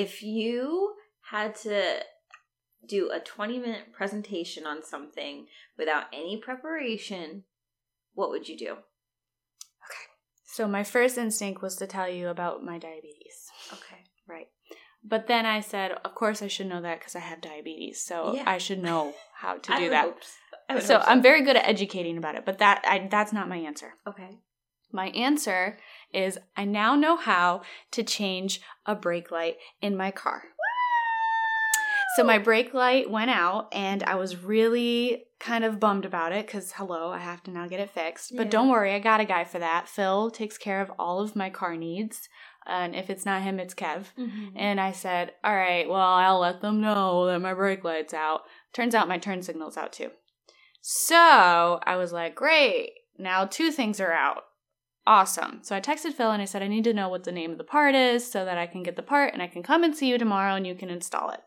if you had to do a 20 minute presentation on something without any preparation, what would you do? Okay. So my first instinct was to tell you about my diabetes. Okay. Right. But then I said, of course I should know that because I have diabetes. So Yeah. I should know how to do that. hope s- I would So hope I'm very good at educating about it, but that I, that's not my answer. Okay. My answer is I now know how to change a brake light in my car. So my brake light went out and I was really kind of bummed about it cuz hello, I have to now get it fixed. But Yeah. don't worry, I got a guy for that. Phil takes care of all of my car needs. And if it's not him, it's Kev. Mm-hmm. And I said, All right, well, I'll let them know that my brake light's out. Turns out my turn signal's out too. So I was like, Great, now two things are out. Awesome. So I texted Phil and I said, I need to know what the name of the part is so that I can get the part and I can come and see you tomorrow and you can install it.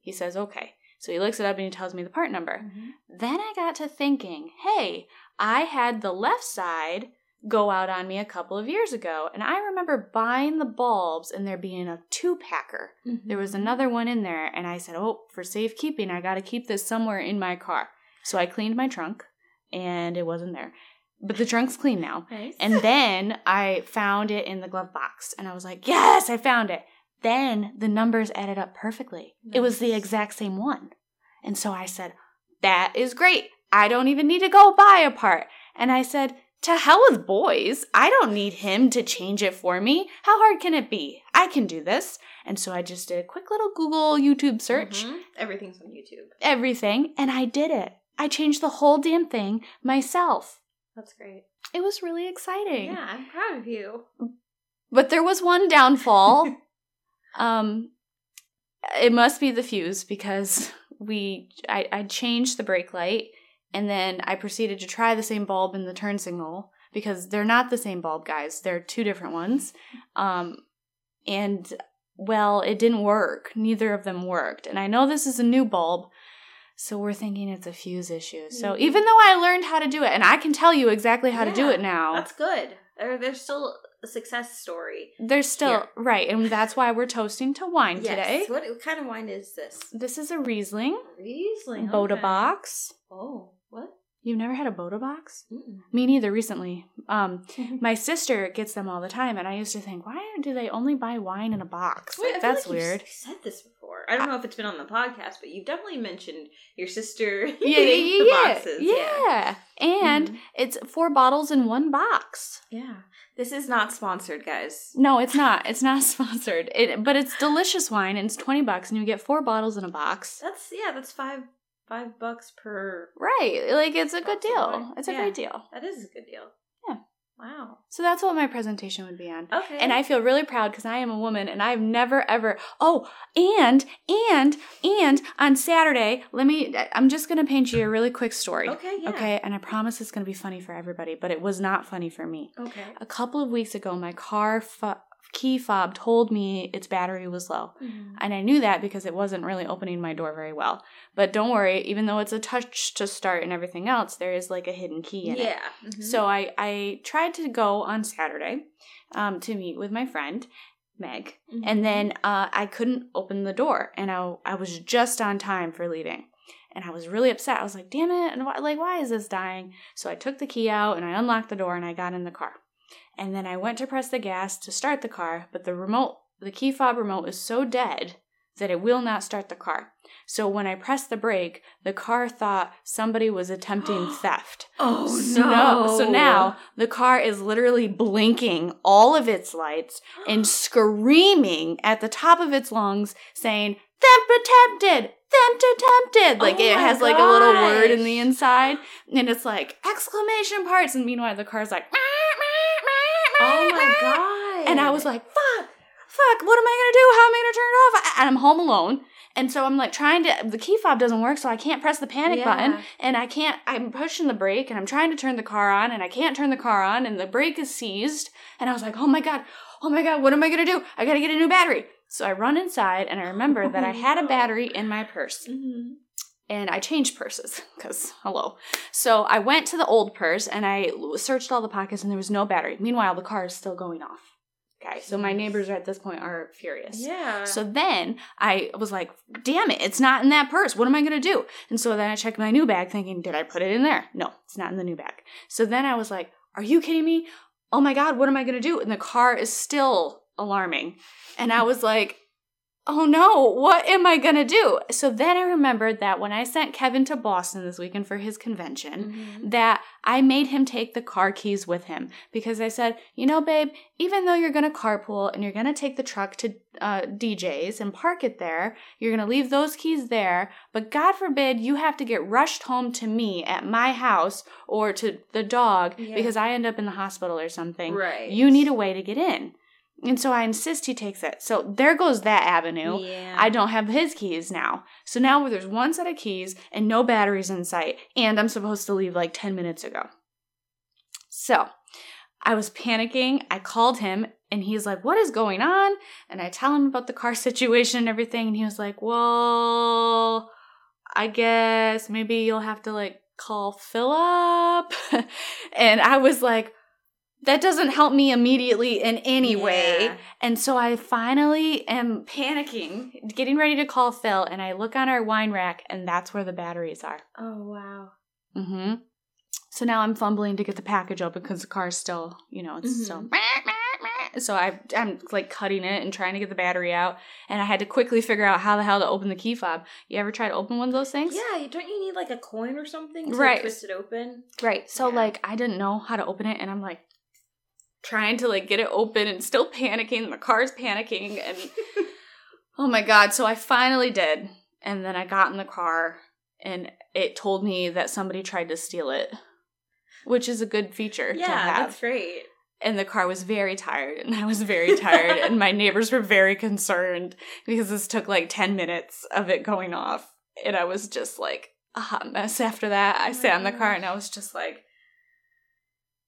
He says, Okay. So he looks it up and he tells me the part number. Mm-hmm. Then I got to thinking, hey, I had the left side go out on me a couple of years ago, and I remember buying the bulbs and there being a two packer. Mm-hmm. There was another one in there, and I said, oh, for safekeeping, I got to keep this somewhere in my car. So I cleaned my trunk, and it wasn't there. But the trunk's clean now. Nice. And then I found it in the glove box, and I was like, yes, I found it. Then the numbers added up perfectly. It was the exact same one. And so I said, that is great. I don't even need to go buy a part. And I said, to hell with boys. I don't need him to change it for me. How hard can it be? I can do this. And so I just did a quick little Google YouTube search, Mhm. Everything's on YouTube. everything, and I did it. I changed the whole damn thing myself. That's great. It was really exciting. Yeah, I'm proud of you. But there was one downfall. um, it must be the fuse because we I, I changed the brake light and then I proceeded to try the same bulb in the turn signal because they're not the same bulb, guys. They're two different ones. Um, and well, it didn't work. Neither of them worked. And I know this is a new bulb. So we're thinking it's a fuse issue. So Mhm. even though I learned how to do it, and I can tell you exactly how to do it now, That's good. There, there's still a success story. There's still Here. right, and that's why we're toasting to wine Yes. today. What, what kind of wine is this? This is a Riesling Riesling. Bota okay. box. Oh, what? You've never had a Bota box? Mm-mm. Me neither. Recently, um, my sister gets them all the time, and I used to think, why do they only buy wine in a box? Wait, Like, that's like weird. said this before. I don't know if it's been on the podcast, but you've definitely mentioned your sister Yeah, yeah, the yeah, boxes. yeah. And Mhm. it's four bottles in one box. yeah. This is not sponsored, guys. No, it's not. It's not sponsored. It, but it's delicious wine, and it's twenty bucks, and you get four bottles in a box. That's yeah. That's five five bucks per. Right? Like it's a good deal. It's a Yeah. great deal. That is a good deal. Wow. So that's what my presentation would be on. Okay. And I feel really proud because I am a woman and I've never ever. Oh, and, and, and on Saturday, let me, I'm just going to paint you a really quick story. Okay. Yeah. Okay. And I promise it's going to be funny for everybody, but it was not funny for me. Okay. A couple of weeks ago, my car fo- key fob told me its battery was low. Mhm. And I knew that because it wasn't really opening my door very well. But don't worry, even though it's a touch to start and everything else, there is like a hidden key in it. Yeah. mhm. So I, I tried to go on Saturday um, to meet with my friend, Meg. Mhm. And then uh, I couldn't open the door, and I, I was just on time for leaving. And I was really upset. I was like, damn it. And why, like, why is this dying? So I took the key out and I unlocked the door and I got in the car. And then I went to press the gas to start the car, but the remote, the key fob remote is so dead that it will not start the car. So when I pressed the brake, the car thought somebody was attempting theft. Oh So no- So now the car is literally blinking all of its lights and screaming at the top of its lungs, saying, Theft attempted! Theft attempted! Oh like Oh it has like a little word in the inside, and it's like exclamation parts. And meanwhile, the car's like, Oh my god. and I was like, fuck, fuck, what am I gonna do? How am I gonna turn it off? And I'm home alone. And so I'm like trying to, the key fob doesn't work, so I can't press the panic Yeah. button. And I can't, I'm pushing the brake and I'm trying to turn the car on and I can't turn the car on and the brake is seized. And I was like, oh my God, oh my God, what am I gonna do? I gotta get a new battery. So I run inside and I remember that I had a battery in my purse Mhm. And I changed purses because hello. So I went to the old purse and I searched all the pockets and there was no battery. Meanwhile, the car is still going off. Okay, so my neighbors at this point are furious. Yeah. So then I was like, damn it, it's not in that purse. What am I going to do? And so then I checked my new bag thinking, did I put it in there? No, it's not in the new bag. So then I was like, are you kidding me? Oh my God, what am I going to do? And the car is still alarming. And I was like, oh no, what am I to do? So then I remembered that when I sent Kevin to Boston this weekend for his convention, Mhm. that I made him take the car keys with him because I said, you know, babe, even though you're to carpool and you're to take the truck to uh, DJ's and park it there, you're to leave those keys there. But God forbid you have to get rushed home to me at my house or to the dog Yeah. because I end up in the hospital or something. Right. You need a way to get in. And so I insist he takes it. So there goes that avenue. Yeah. I don't have his keys now. So now there's one set of keys and no batteries in sight, and I'm supposed to leave like 10 minutes ago. So I was panicking. I called him and he's like, What is going on? And I tell him about the car situation and everything. And he was like, Well, I guess maybe you'll have to like call Philip. and I was like, that doesn't help me immediately in any way. And so I finally am panicking, getting ready to call Phil, and I look on our wine rack, and that's where the batteries are. Oh wow. Mm-hmm. So now I'm fumbling to get the package open because the car's still, you know, it's still. So I, I'm like cutting it and trying to get the battery out, and I had to quickly figure out how the hell to open the key fob. You ever try to open one of those things? Yeah, don't you need like a coin or something to Right. twist it open? Right. So Yeah. like I didn't know how to open it and I'm like trying to like get it open and still panicking. The car's panicking and oh my god. So I finally did. And then I got in the car and it told me that somebody tried to steal it. Which is a good feature to Yeah, have. that's great. And the car was very tired and I was very tired and my neighbors were very concerned because this took like 10 minutes of it going off. And I was just like a hot mess after that. I my sat in the car mm. and I was just like,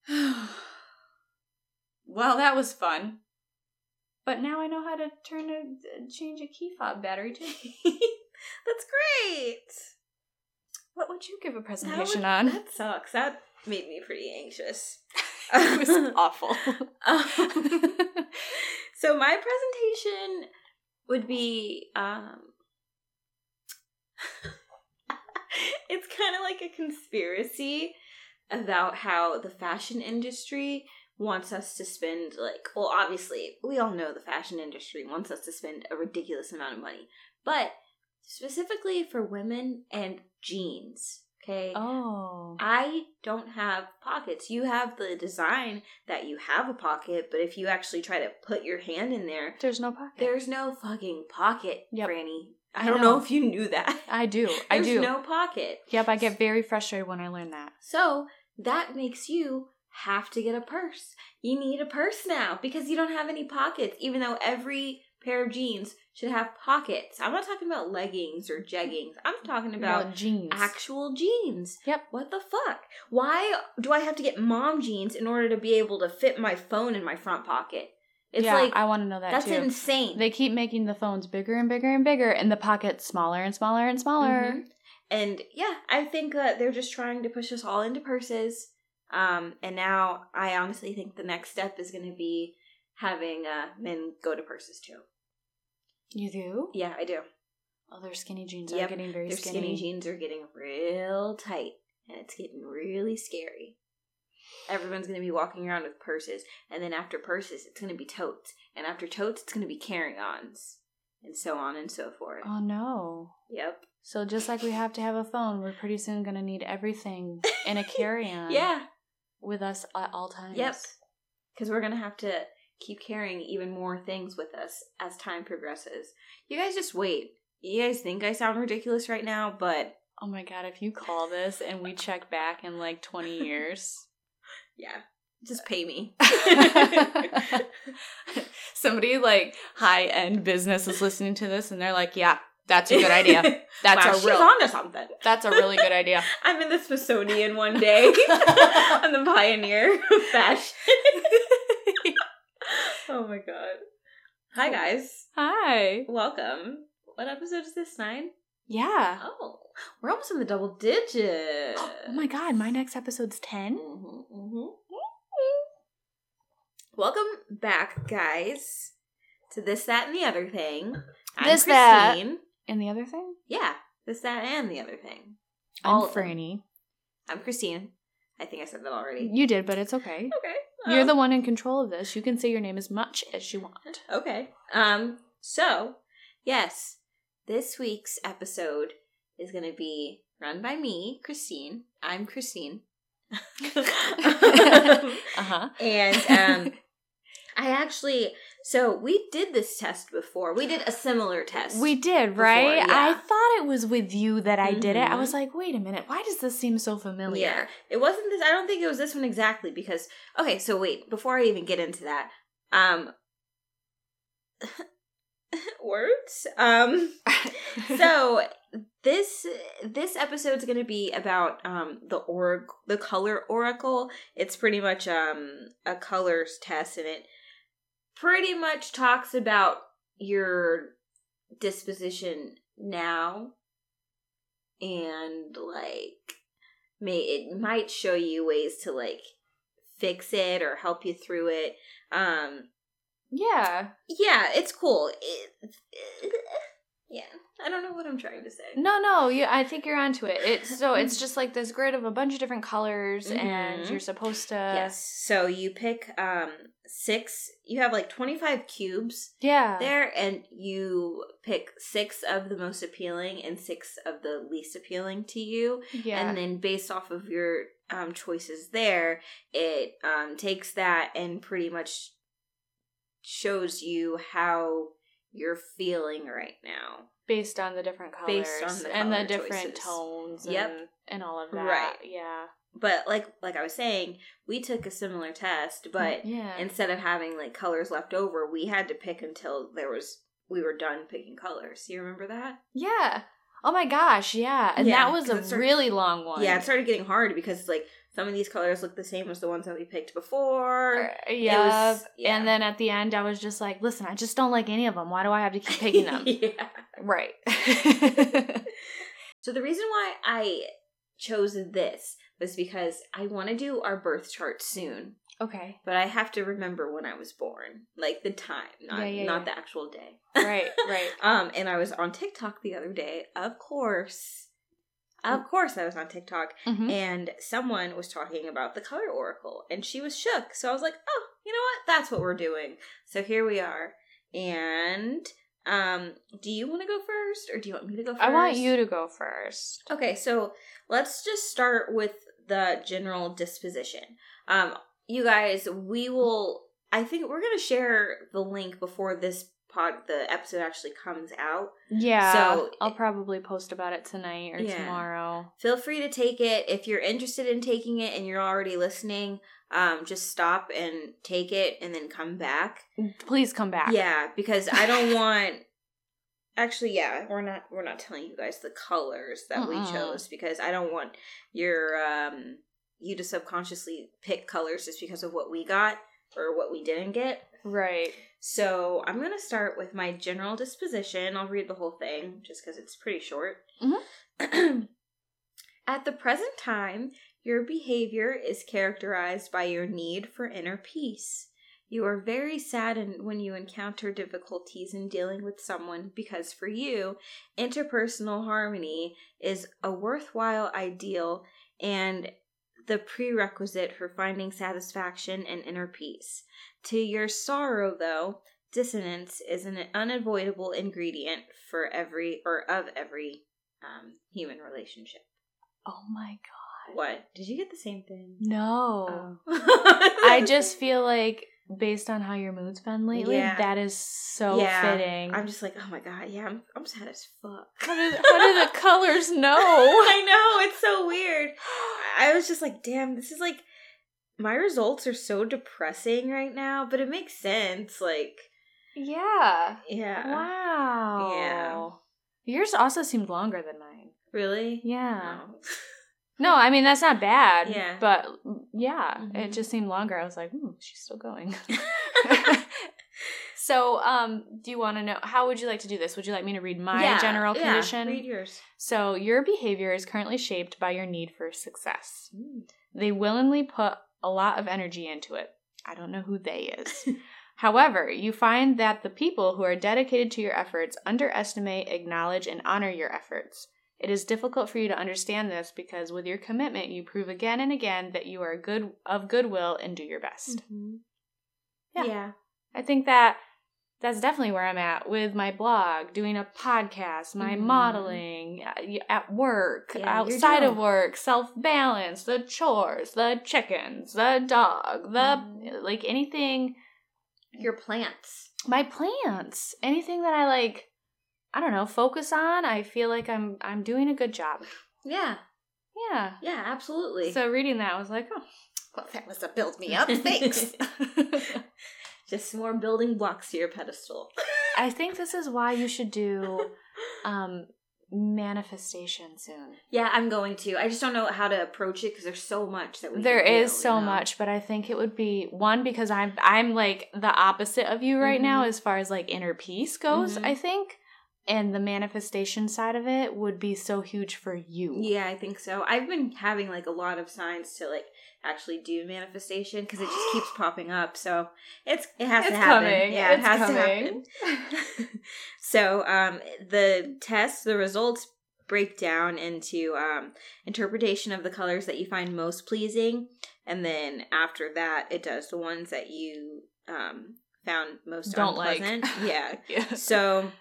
well, that was fun. But now I know how to turn a change a key fob battery too. That's great. What would you give a That presentation would- on? That sucks. That made me pretty anxious. it was awful. Um, so my presentation would be um it's kind of like a conspiracy about how the fashion industry wants us to spend like well obviously we all know the fashion industry wants us to spend a ridiculous amount of money but specifically for women and jeans okay oh. I don't have pockets. You have the design that you have a pocket, but if you actually try to put your hand in there, There's no pocket. there's no fucking pocket, Yep. Franny. I, I don't know. know. if you knew that. I do. I There's do. no pocket. Yep, I get very frustrated when I learn that. So that makes you have to get a purse. You need a purse now because you don't have any pockets, even though every pair of jeans should have pockets. I'm not talking about leggings or jeggings. I'm talking about About jeans. actual jeans. Yep. What the fuck? Why do I have to get mom jeans in order to be able to fit my phone in my front pocket? It's yeah, like I want to know that that's too. insane. They keep making the phones bigger and bigger and bigger, and the pockets smaller and smaller and smaller. Mhm. And yeah, I think uh, they're just trying to push us all into purses. Um, and now I honestly think the next step is going to be having uh, men go to purses too. You do? Yeah, I do. Oh, their skinny jeans Yep, are getting very Their skinny. skinny jeans are getting real tight, and it's getting really scary. Everyone's going to be walking around with purses, and then after purses, it's going to be totes, and after totes, it's going to be carry-ons, and so on and so forth. Oh no. Yep. So just like we have to have a phone, we're pretty soon gonna need everything in a carry-on. Yeah. With us at all times. Yep. Because we're going to have to keep carrying even more things with us as time progresses. You guys just wait. You guys think I sound ridiculous right now, but Oh my god, if you call this and we check back in like 20 years. yeah, just pay me. Somebody like high end business is listening to this and they're like, yeah, that's a good idea. That's wow, a she's real onto something. that's a really good idea. I'm in the Smithsonian one day. I'm the pioneer of fashion. oh my god. Hi guys. Hi. Welcome. What episode is this? Nine? Yeah. Oh, we're almost in the double digit. Oh my god, my next episode's 10. Mhm, mhm. Welcome back, guys, to this, that, and the other thing. I'm This, that- Christine. And the other thing? Yeah, this, that, and the other thing. I'm All them. Franny. I'm Christine. I think I said that already. You did, but it's okay. Okay. You're um, the one in control of this. You can say your name as much as you want. Okay. Um. So, yes, this week's episode is going to be run by me, Christine. I'm Christine. Uh-huh. and um, I actually, so we did this test before. We did a similar test. We did, Before, right? yeah. I thought it was with you that I did it. I Mhm. was like, wait a minute, why does this seem so familiar? Yeah, it wasn't this. I don't think it was this one exactly because. Okay, so wait. Before I even get into that, um, words. Um, so this this episode's going to be about um the org the color oracle. It's pretty much um a colors test, and it pretty much talks about your disposition now and like may it might show you ways to like fix it or help you through it um yeah. yeah it's cool it, yeah i don't know what i'm trying to say No, no, you, I think you're onto it. It's so it's just like this grid of a bunch of different colors, and Mhm. you're supposed to. yes so you pick um six you have like 25 cubes Yeah. there and you pick six of the most appealing and six of the least appealing to you Yeah. and then based off of your um, choices there it um, takes that and pretty much shows you how you're feeling right now based on the different colors Based on the and the different choices. tones and, Yep. and all of that. Right. Yeah. but like like i was saying we took a similar test mm, but yeah. instead of having like colors left over we had to pick until there was we were done picking colors you remember that yeah. Oh my gosh, yeah. And Yeah, that was a started- really long one. yeah it started getting hard because like some of these colors look the same as the ones that we picked before Uh, yeah. was- yeah. And then at the end, I was just like, listen, I just don't like any of them. Why do I have to keep picking them? yeah right. So the reason why I chose this was because I want to do our birth chart soon, okay. but I have to remember when I was born, like the time, not Yeah, yeah, not the actual day. Right, right. Um, and I was on TikTok the other day, of course. Of course, I was on TikTok, Mhm. and someone was talking about the color oracle, and she was shook. So I was like, "Oh, you know what? That's what we're doing." So here we are. And um, do you want to go first, or do you want me to go first? I want you to go first. Okay, so let's just start with the general disposition. Um, you guys, we will. I think we're gonna share the link before this pod, the episode actually comes out. Yeah. So- I'll probably post about it tonight or Yeah. tomorrow. Feel free to take it if you're interested in taking it and you're already listening. Um, just stop and take it and then come back. Please come back. Yeah, because I don't want. Actually, yeah, we're not we're not telling you guys the colors that we Mm-mm. chose because I don't want your um you to subconsciously pick colors just because of what we got or what we didn't get. Right. So I'm gonna start with my general disposition. I'll read the whole thing just because it's pretty short. Mm-hmm. At the present time, your behavior is characterized by your need for inner peace. You are very saddened when you encounter difficulties in dealing with someone because for you, interpersonal harmony is a worthwhile ideal and the prerequisite for finding satisfaction and inner peace. To your sorrow, though, dissonance is an unavoidable ingredient for every or of every um, human relationship. Oh my god. What? Did you get the same thing? No. Oh. I just feel like based on how your mood's been lately, Yeah. that is so Yeah. fitting. I'm just like, oh my god, yeah, I'm I'm sad as fuck. how, do, how do the colors know? I know it's so weird. I was just like, damn, this is like my results are so depressing right now, but it makes sense. Like, yeah. yeah, Wow. Yeah. Yours also seemed longer than mine. really, Yeah. No. No, I mean that's not bad. Yeah. But yeah, it Mhm. just seemed longer. I was like, hmm, she's still going. so, um, do you want to know how would you like to do this? Would you like me to read my Yeah, general yeah, condition? Read yours. So, your behavior is currently shaped by your need for success. They willingly put a lot of energy into it. I don't know who they is. However, you find that the people who are dedicated to your efforts underestimate, acknowledge, and honor your efforts. It is difficult for you to understand this because with your commitment, you prove again and again that you are good of goodwill and do your best. Mm-hmm. Yeah. yeah. I think that that's definitely where I'm at with my blog, doing a podcast, my Mhm. modeling, at work, Yeah, outside of work, self balance, the chores, the chickens, the dog, the Mhm. like anything, Your plants. my plants, anything that I like, I don't know, focus on. I feel like I'm I'm doing a good job. Yeah. Yeah. Yeah, absolutely. So reading that, I was like, oh, well, that was a build me up. Thanks. Just more building blocks to your pedestal. I think this is why you should do um manifestation soon. Yeah, I'm going to. I just don't know how to approach it because there's so much that we. There can do, so you know? much, but I think it would be one because I'm I'm like the opposite of you right now Mhm. as far as like inner peace goes, Mhm. I think. And the manifestation side of it would be so huge for you. Yeah, I think so. I've been having like a lot of signs to like actually do manifestation because it just keeps popping up. So it's it has It's to happen. coming. Yeah, It's it has coming. to happen. so um, the test, the results break down into um, interpretation of the colors that you find most pleasing, and then after that, it does the ones that you um, found most Don't like. unpleasant. yeah. Yeah. So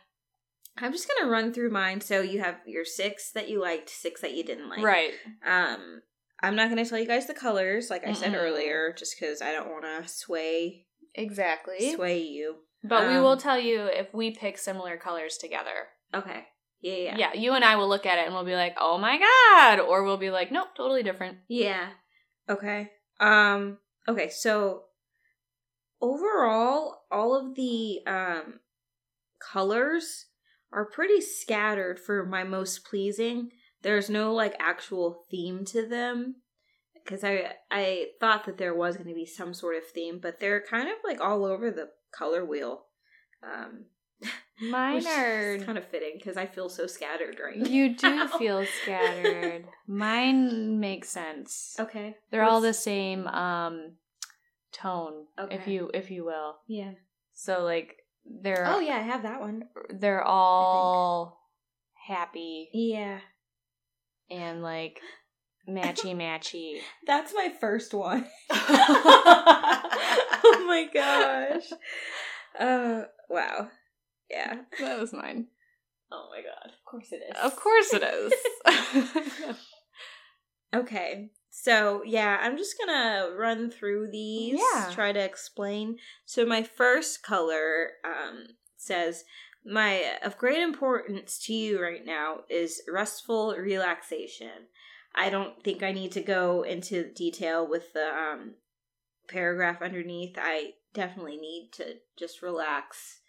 I'm just gonna run through mine. So you have your six that you liked, six that you didn't like. right. Um, I'm not gonna tell you guys the colors, like I said Mm-mm. earlier, just because I don't want to sway Exactly. sway you. But we Um, will tell you if we pick similar colors together. Okay. Yeah, yeah, Yeah. you and I will look at it and we'll be like, "Oh my god," or we'll be like, "Nope, totally different." Yeah. Okay. Um. Okay. So overall, all of the um colors are pretty scattered for my most pleasing. There's no like actual theme to them because I I thought that there was going to be some sort of theme, but they're kind of like all over the color wheel. Um, Mine are kind of fitting because I feel so scattered right now. You do feel scattered. Mine makes sense. okay. They're all the same um tone, if you if you will. Yeah. So like they're Oh yeah, I have that one. they're all happy Yeah. and like matchy matchy. That's my first one. oh my gosh. Uh wow. Yeah. that was mine. Oh my god. Of course it is. Of course it is. Okay. So, yeah, I'm just going to run through these, Yeah. try to explain. So, my first color um says my of great importance to you right now is restful relaxation. I don't think I need to go into detail with the um paragraph underneath. I definitely need to just relax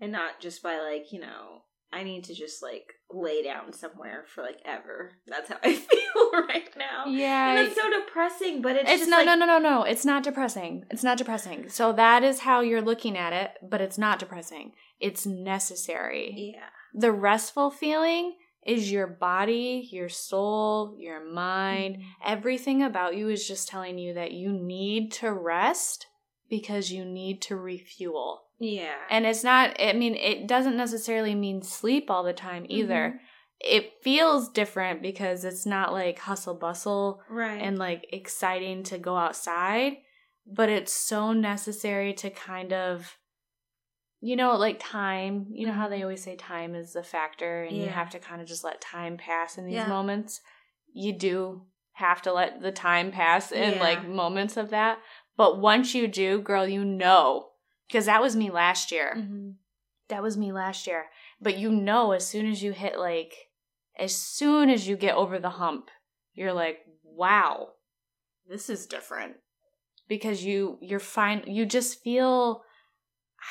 and not just by like, you know, I need to just like lay down somewhere for like ever. That's how I feel right now. yeah. And it's so depressing, but it's, It's just no, like, no, no, no, no. It's not depressing. It's not depressing. So that is how you're looking at it, but it's not depressing. It's necessary. Yeah. The restful feeling is your body, your soul, your mind. Mm-hmm. Everything about you is just telling you that you need to rest because you need to refuel. Yeah. And it's not, I mean, it doesn't necessarily mean sleep all the time either. Mm-hmm. It feels different because it's not like hustle bustle right. and like exciting to go outside, but it's so necessary to kind of you know like time you know how they mm-hmm. always say time is a factor and you have to kind of just let time pass in these Yeah. moments you do have to let the time pass in Yeah. like moments of that but once you do girl you know because that was me last year Mhm. that was me last year. But you know, as soon as you hit like, as soon as you get over the hump, you're like, wow, this is different. Because you, you're fine. You just feel,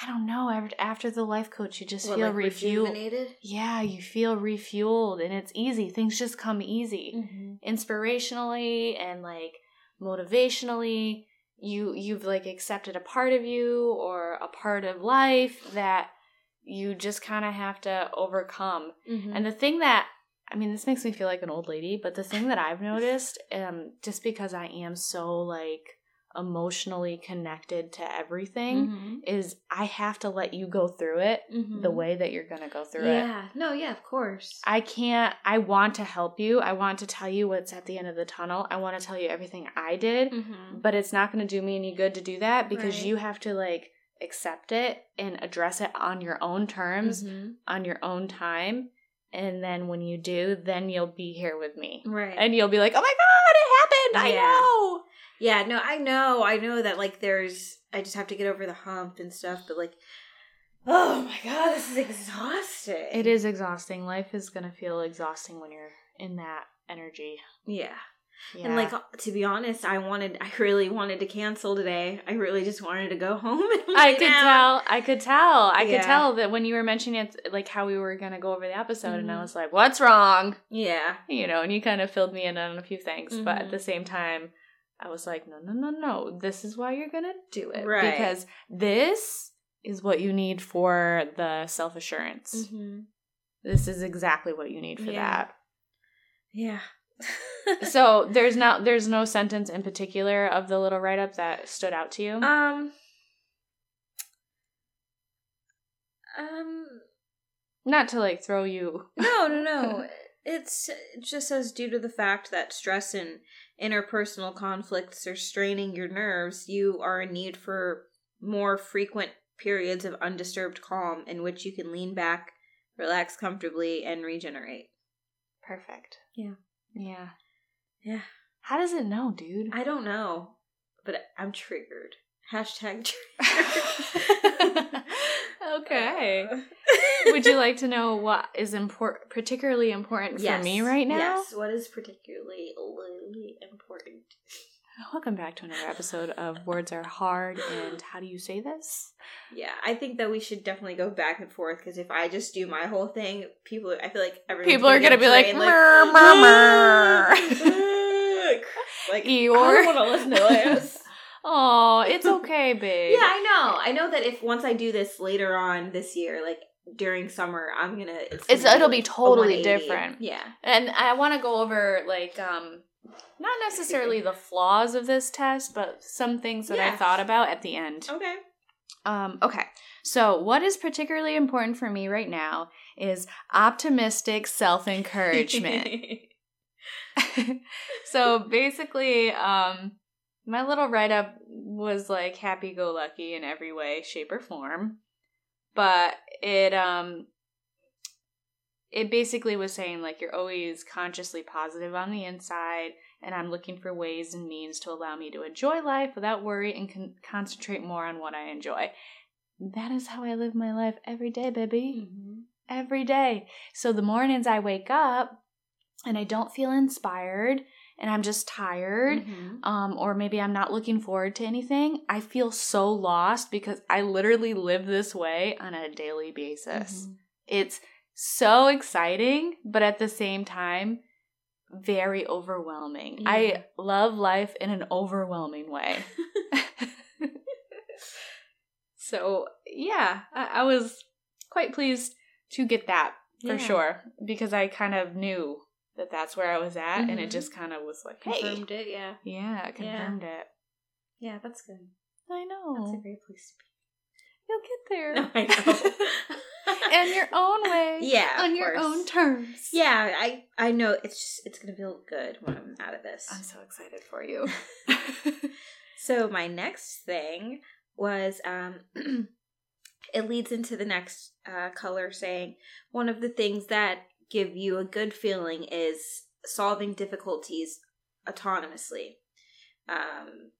I don't know, after- after the life coach, you just What, feel like refueled. Yeah, you feel refueled and it's easy. Things just come easy Mm-hmm. inspirationally and like motivationally you you've like accepted a part of you or a part of life that you just kind of have to overcome Mm-hmm. and the thing that i mean this makes me feel like an old lady but the thing that i've noticed um just because i am so like emotionally connected to everything Mhm. is I have to let you go through it Mhm. the way that you're going to go through it. Yeah. No, yeah, of course. I can't, I want to help you. I want to tell you what's at the end of the tunnel. I want to tell you everything I did, Mhm. but it's not going to do me any good to do that because Right. you have to like accept it and address it on your own terms, Mhm. on your own time. And then when you do, then you'll be here with me. Right. And you'll be like, oh my God, it happened. I know. Yeah, no, I know. I know that like there's I just have to get over the hump and stuff, but like oh my god, this is exhausting. It is exhausting. Life is going to feel exhausting when you're in that energy. Yeah. Yeah. And like to be honest, I wanted I really wanted to cancel today. I really just wanted to go home and I could tell. I could tell. I Yeah. could tell that when you were mentioning it, like how we were gonna go over the episode, and I Mhm. was like, "What's wrong?" Yeah. You know, and you kind of filled me in on a few things, but at Mhm. the same time, I was like, "No, no, no, no. This is why you're gonna do it Right. because this is what you need for the self assurance. Mm-hmm. This is exactly what you need for Yeah. Yeah. So there's not there's no sentence in particular of the little write up that stood out to you. um um not to like throw you. No, no, no. It's it just says due to the fact that stress and interpersonal conflicts are straining your nerves, you are in need for more frequent periods of undisturbed calm in which you can lean back, relax comfortably, and regenerate. Perfect. Yeah. Yeah. Yeah. How does it know, dude? I don't know, but I'm triggered. Hashtag triggered. okay. Uh, Would you like to know what is important, particularly important for me right now? Yes. What is particularly important? Welcome back to another episode of Words Are Hard and How Do You Say This? Yeah, I think that we should definitely go back and forth because if I just do my whole thing, people, I feel like everyone's People are gonna gonna be like, drained, "Murr, murr, like Eeyore. I don't want to listen to this. Oh, it's okay, babe. yeah, I know. I know that if once I do this later on this year, like during summer, I'm gonna. It's, It's- gonna it'll be totally different. Yeah. And I want to go over like um not necessarily the flaws of this test, but some things that I thought about at the end. Okay. Um, okay. So, what is particularly important for me right now is optimistic self encouragement. so, basically, um, my little write up was like happy go lucky in every way, shape, or form. But it, um, it basically was saying like you're always consciously positive on the inside and i'm looking for ways and means to allow me to enjoy life without worry and con- concentrate more on what i enjoy that is how i live my life every day baby Mhm. every day so the mornings i wake up and i don't feel inspired and i'm just tired Mhm. um, or maybe I'm not looking forward to anything, I feel so lost because I literally live this way on a daily basis. Mhm. It's so exciting, but at the same time, very overwhelming. Yeah. I love life in an overwhelming way. so, yeah, I, I was quite pleased to get that for Yeah. sure because I kind of knew that that's where I was at, and it Mhm. just kind of was like, hey, Confirmed it. Yeah. yeah, it Yeah. confirmed it. Yeah, that's good. I know That's a great place to be. You'll get there. be. I know. In your own way. Yeah, On your course. own terms. Yeah, I I know it's just it's gonna feel good when I'm out of this. I'm so excited for you. So my next thing was um it leads into the next uh, color saying one of the things that give you a good feeling is solving difficulties autonomously. Um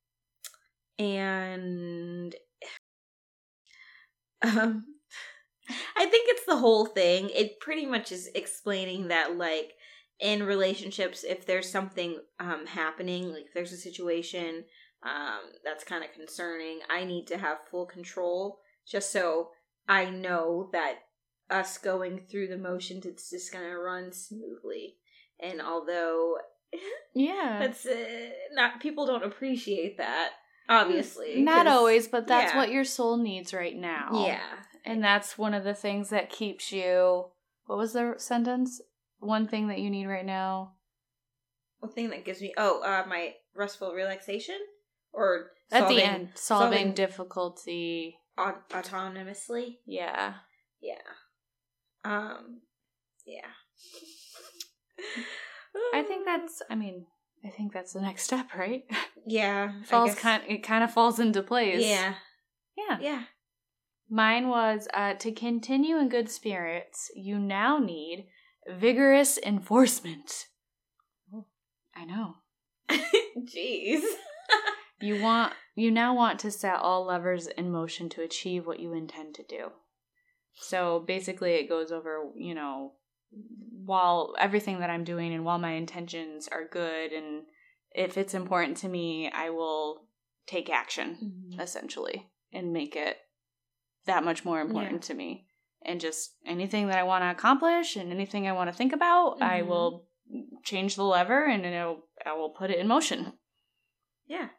and um I think it's the whole thing. It pretty much is explaining that like in relationships if there's something um happening, like there's a situation um that's kind of concerning, I need to have full control just so I know that us going through the motions it's just going to run smoothly. And although yeah. that's uh, not people don't appreciate that obviously. not always, but that's yeah. what your soul needs right now. Yeah. And that's one of the things that keeps you. What was the sentence? One thing that you need right now. One thing that gives me oh, uh my restful relaxation or At solving the end, solving, solving- difficulty. au- autonomously. Yeah. Yeah. Um. Yeah. I think that's. I mean, I think that's the next step, right? yeah. Falls kind. It kind of falls into place. Yeah. Yeah. Yeah. Mine was uh, to continue in good spirits. You now need vigorous enforcement. I know. Jeez. You want. You now want to set all levers in motion to achieve what you intend to do. So basically, it goes over. You know, while everything that I'm doing and while my intentions are good and if it's important to me, I will take action. essentially and make it that much more important to me and just anything that i want to accomplish and anything i want to think about i Mhm. will change the lever and it'll, i will put it in motion Yeah.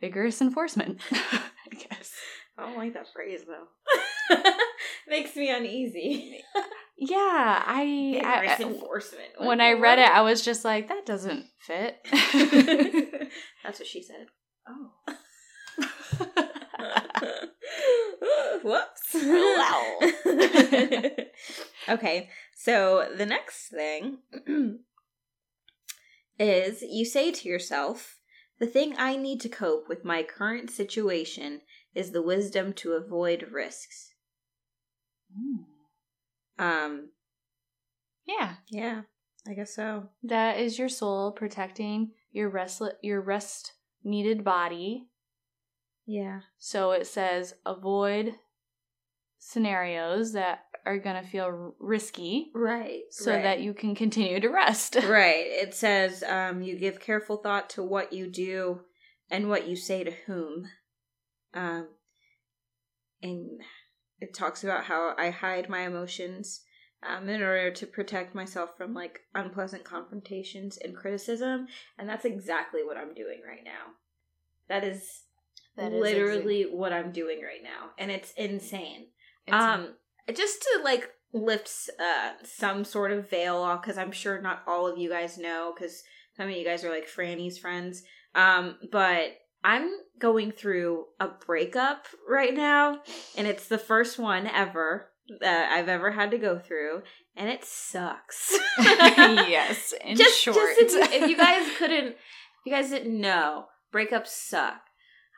vigorous enforcement i guess I don't like that phrase though. Makes me uneasy. yeah i, I enforcement. when i read it i was just like that doesn't fit That's what she said. oh Whoops. Wow. okay, so the next thing is you say to yourself, the thing I need to cope with my current situation is the wisdom to avoid risks. Um, yeah yeah, I guess so. That is your soul protecting your rest your rest needed body. Yeah. So it says avoid scenarios that are going to feel risky Right. so right. that you can continue to rest. right. It says um, you give careful thought to what you do and what you say to whom. Um, and it talks about how I hide my emotions um, in order to protect myself from like unpleasant confrontations and criticism. And that's exactly what I'm doing right now. That is, That is literally what I'm doing right now. And it's insane. It's- um just to like lift uh some sort of veil off because i'm sure not all of you guys know because some of you guys are like franny's friends um but i'm going through a breakup right now and it's the first one ever that i've ever had to go through and it sucks yes, in just, short. just if, you, if you guys couldn't if you guys didn't know breakups suck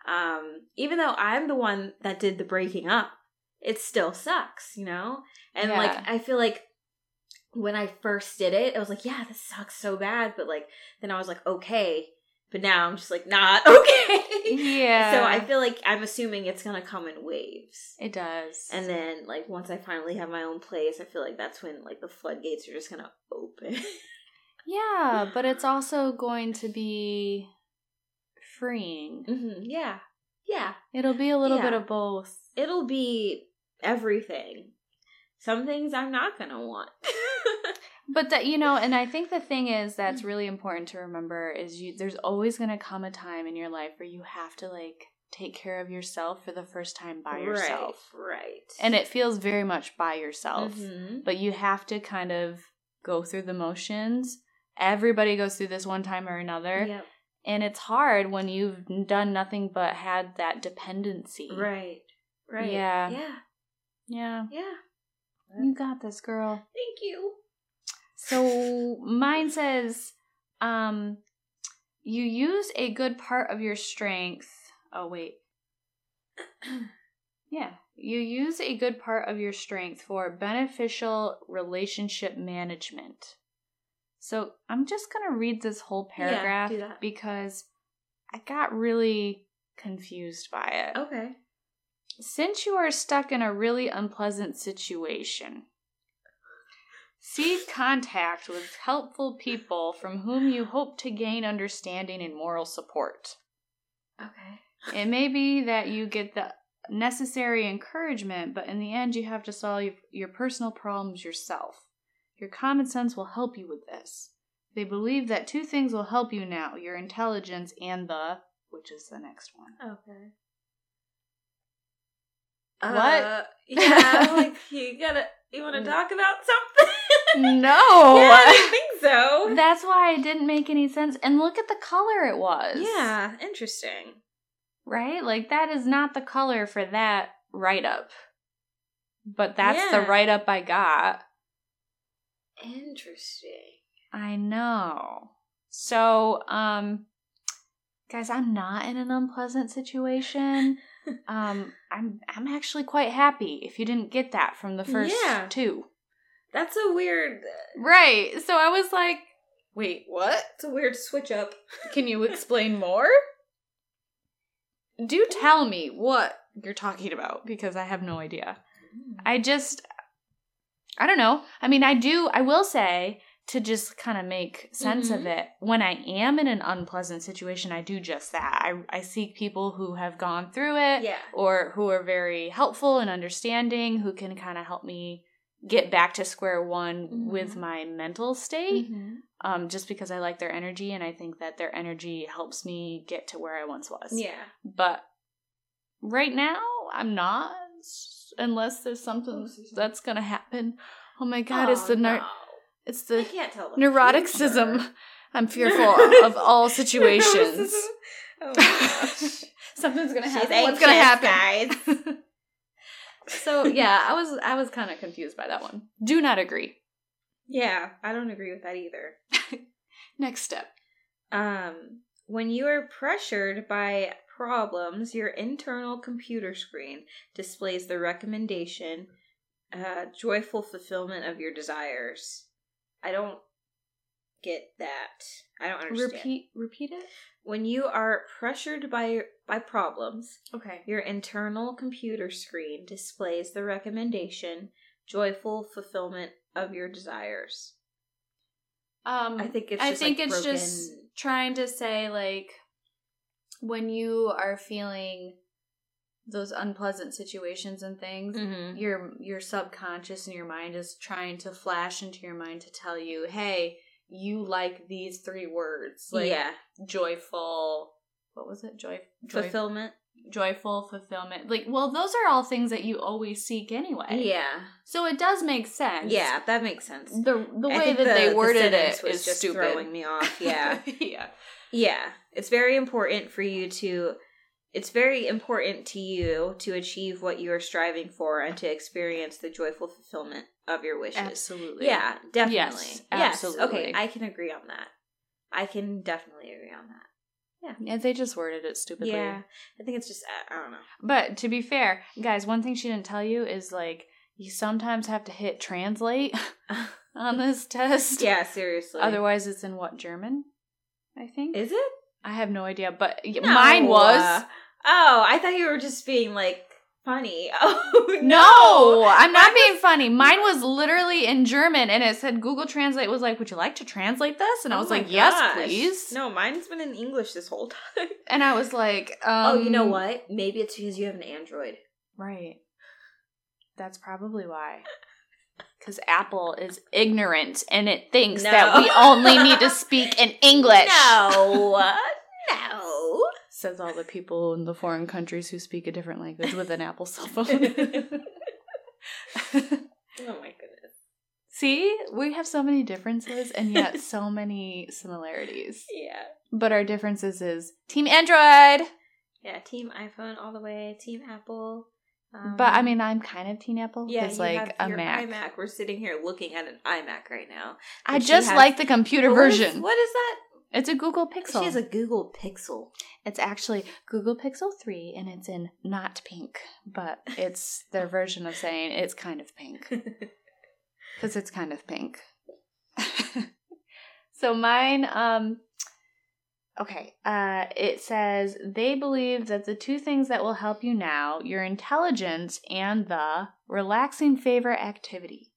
um even though i'm the one that did the breaking up it still sucks you know and Yeah. like i feel like when i first did it i was like yeah this sucks so bad but like then i was like okay but now i'm just like not okay yeah. so i feel like i'm assuming it's gonna come in waves it does. and then like once i finally have my own place i feel like that's when like the floodgates are just gonna open yeah, but it's also going to be freeing. hmm yeah yeah It'll be a little bit of both. it'll be everything. Some things I'm not gonna want. But that you know, and I think the thing is that's really important to remember is you there's always going to come a time in your life where you have to like take care of yourself for the first time by yourself. right? Right. And it feels very much by yourself. Mhm. But you have to kind of go through the motions. Everybody goes through this one time or another. Yep. And it's hard when you've done nothing but had that dependency. Right. Right. Yeah. Yeah. Yeah. Yeah. You got this, girl. Thank you. So mine says, um, you use a good part of your strength. Oh, wait. yeah. You use a good part of your strength for beneficial relationship management. So I'm just going to read this whole paragraph that. because I got really confused by it. Okay. Since you are stuck in a really unpleasant situation, seek contact with helpful people from whom you hope to gain understanding and moral support. Okay. It may be that you get the necessary encouragement, but in the end, you have to solve your, personal problems yourself. Your common sense will help you with this. They believe that two things will help you now your intelligence and the, which is the next one. Okay. What? Uh, yeah, like you gotta. You want to talk about something? No! yeah, I think so. That's why it didn't make any sense. And look at the color it was. Yeah, interesting. Right? Like, that is not the color for that write up. But that's the write up I got. Interesting. I know. So, um, guys, I'm not in an unpleasant situation. um, I'm I'm actually quite happy. If you didn't get that from the first Yeah. two, That's a weird. right? So I was like, wait, what? It's a weird switch up. Can you explain more? Do tell me what you're talking about because I have no idea. I just I don't know. I mean, I do I will say to just kind of make sense of Mhm. it, when I am in an unpleasant situation, I do just that. I I seek people who have gone through it Yeah. or who are very helpful and understanding, who can kind of help me get back to square one with Mhm. my mental state. Mhm. Um, just because I like their energy and I think that their energy helps me get to where I once was. Yeah. But right now, I'm not, unless there's something Oh, that's gonna happen. Oh my god, it's the ner- no. it's I the can't tell. the neuroticism. future. I'm fearful of all situations. oh my gosh. Something's gonna She's happen. What's gonna happen, guys? So yeah, I was I was kind of confused by that one. Do not agree. Yeah, I don't agree with that either. Next step. Um, when you are pressured by problems, your internal computer screen displays the recommendation, uh, joyful fulfillment of your desires. I don't get that. I don't understand. Repeat repeat it. When you are pressured by by problems, Okay. your internal computer screen displays the recommendation, joyful fulfillment of your desires. Um, I think it's I think like, it's broken- just trying to say like when you are feeling those unpleasant situations and things, Mhm. your your subconscious and your mind is trying to flash into your mind to tell you, "Hey, you like these three words, like yeah, joyful. What was it? Joy, joy fulfillment. joyful fulfillment. Like, well, those are all things that you always seek anyway. Yeah, So it does make sense. yeah, that makes sense. The the I way that the- they worded sentence it was is just stupid. throwing me off. Yeah, yeah. yeah, it's very important for you to. It's very important to you to achieve what you are striving for and to experience the joyful fulfillment of your wishes. Absolutely. Yeah, definitely. Yes, Yes. Okay, I can agree on that. I can definitely agree on that. Yeah, yeah, they just worded it stupidly. Yeah, I think it's just I, I don't know. But to be fair, guys, one thing she didn't tell you is like you sometimes have to hit translate on this test. yeah, seriously. Otherwise, it's in what German? I think. is it? I have no idea, but No. mine was. Oh, I thought you were just being like funny. Oh no, No, I'm not being funny. Mine was literally in German, and it said Google Translate was like, "Would you like to translate this?" And I Oh was like, "Yes, please." No, mine's been in English this whole time. And I was like, um, oh, you know what? Maybe it's because you have an Android. Right. That's probably why. Because Apple is ignorant and it thinks that we only need to speak in English. No, no. Says all the people in the foreign countries who speak a different language with an Apple cell phone. Oh my goodness. See, we have so many differences and yet so many similarities. Yeah. But our differences is Team Android. Yeah. Team iPhone all the way. Team Apple. Um, But I mean, I'm kind of Team Apple yeah, because you like a Mac. iMac. We're sitting here looking at an iMac right now. I just has- like the computer What is- version. what is that? It's a Google Pixel. She has a Google Pixel. It's actually Google Pixel 3 and it's in not pink, but it's their version of saying it's kind of pink because it's kind of pink. so mine um okay, uh it says they believe that the two things that will help you now, your intelligence and the relaxing favorite activity.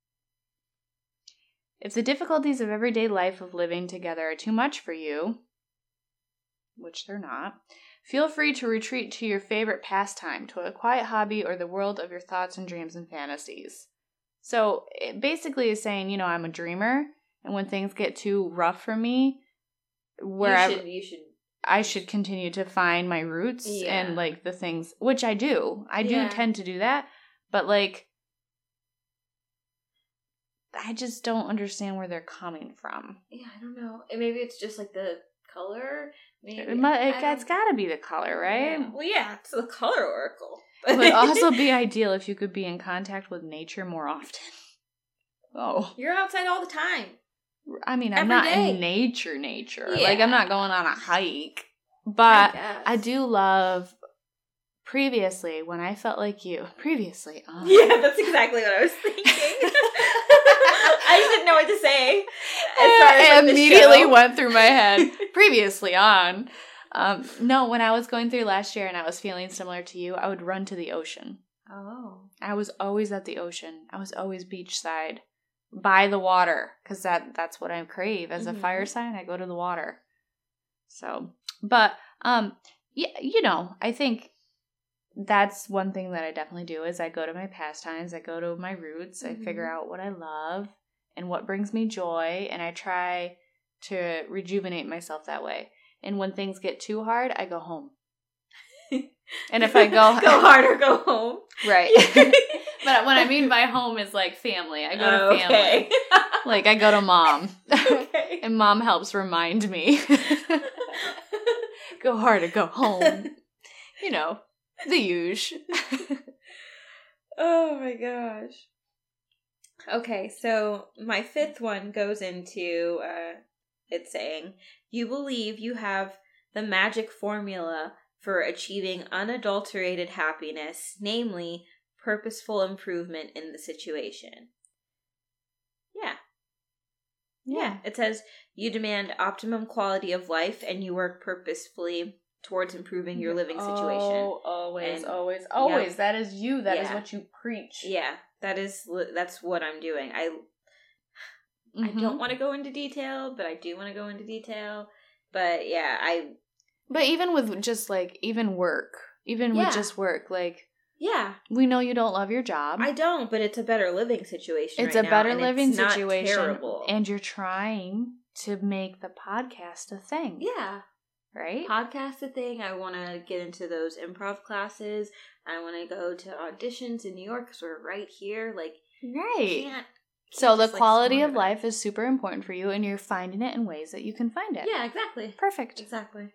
If the difficulties of everyday life of living together are too much for you, which they're not, feel free to retreat to your favorite pastime, to a quiet hobby, or the world of your thoughts and dreams and fantasies. So it basically is saying, you know, I'm a dreamer, and when things get too rough for me, wherever you should, you should I should continue to find my roots Yeah. and like the things, which I do. I do Yeah. tend to do that, but like I just don't understand where they're coming from. Yeah, I don't know. And maybe it's just like the color. Maybe It, I it's got to be the color, right? Yeah. Well, yeah, it's the color oracle. It would also be ideal if you could be in contact with nature more often. Oh, You're outside all the time. I mean, I'm Every not day. in nature, nature. Yeah. Like, I'm not going on a hike. But guess. I do love previously when I felt like you. Previously, uh, Yeah, that's exactly what I was thinking. I just didn't know what to say. As far as, it like, immediately went through my head. previously on. Um, no, when I was going through last year and I was feeling similar to you, I would run to the ocean. Oh. I was always at the ocean. I was always beachside, by the water, because that that's what I crave as a Mhm. fire sign. I go to the water. So, but um, yeah, you know, I think that's one thing that I definitely do is I go to my pastimes, I go to my roots, I figure Mhm. out what I love and what brings me joy, and I try to rejuvenate myself that way. And when things get too hard, I go home. And if I go go hard or go home. right. But what I mean by home is like family. I go to Oh, family. okay. Like I go to mom. okay. and mom helps remind me. go hard or go home. You know, the huge. Oh my gosh. Okay, so my fifth one goes into uh it's saying you believe you have the magic formula for achieving unadulterated happiness, namely purposeful improvement in the situation. Yeah. Yeah, it says you demand optimum quality of life and you work purposefully towards improving your living situation. Oh, always, And- always, always. That is you. That is Yeah. what you preach. Yeah, that is that's what I'm doing. I I Mhm. don't want to go into detail, but I do want to go into detail. But yeah, I But even with just like even work, even Yeah. with just work, like yeah, we know you don't love your job. I don't, but it's a better living situation. it's right a now, better and living situation, terrible. and you're trying to make the podcast a thing. yeah, Right. podcast a thing. I want to get into those improv classes. I want to go to auditions in New York because we're right here. Like, Right. can't. So can't the just, like, quality of life is super important for you, and you're finding it in ways that you can find it. Yeah, exactly. Perfect. Exactly.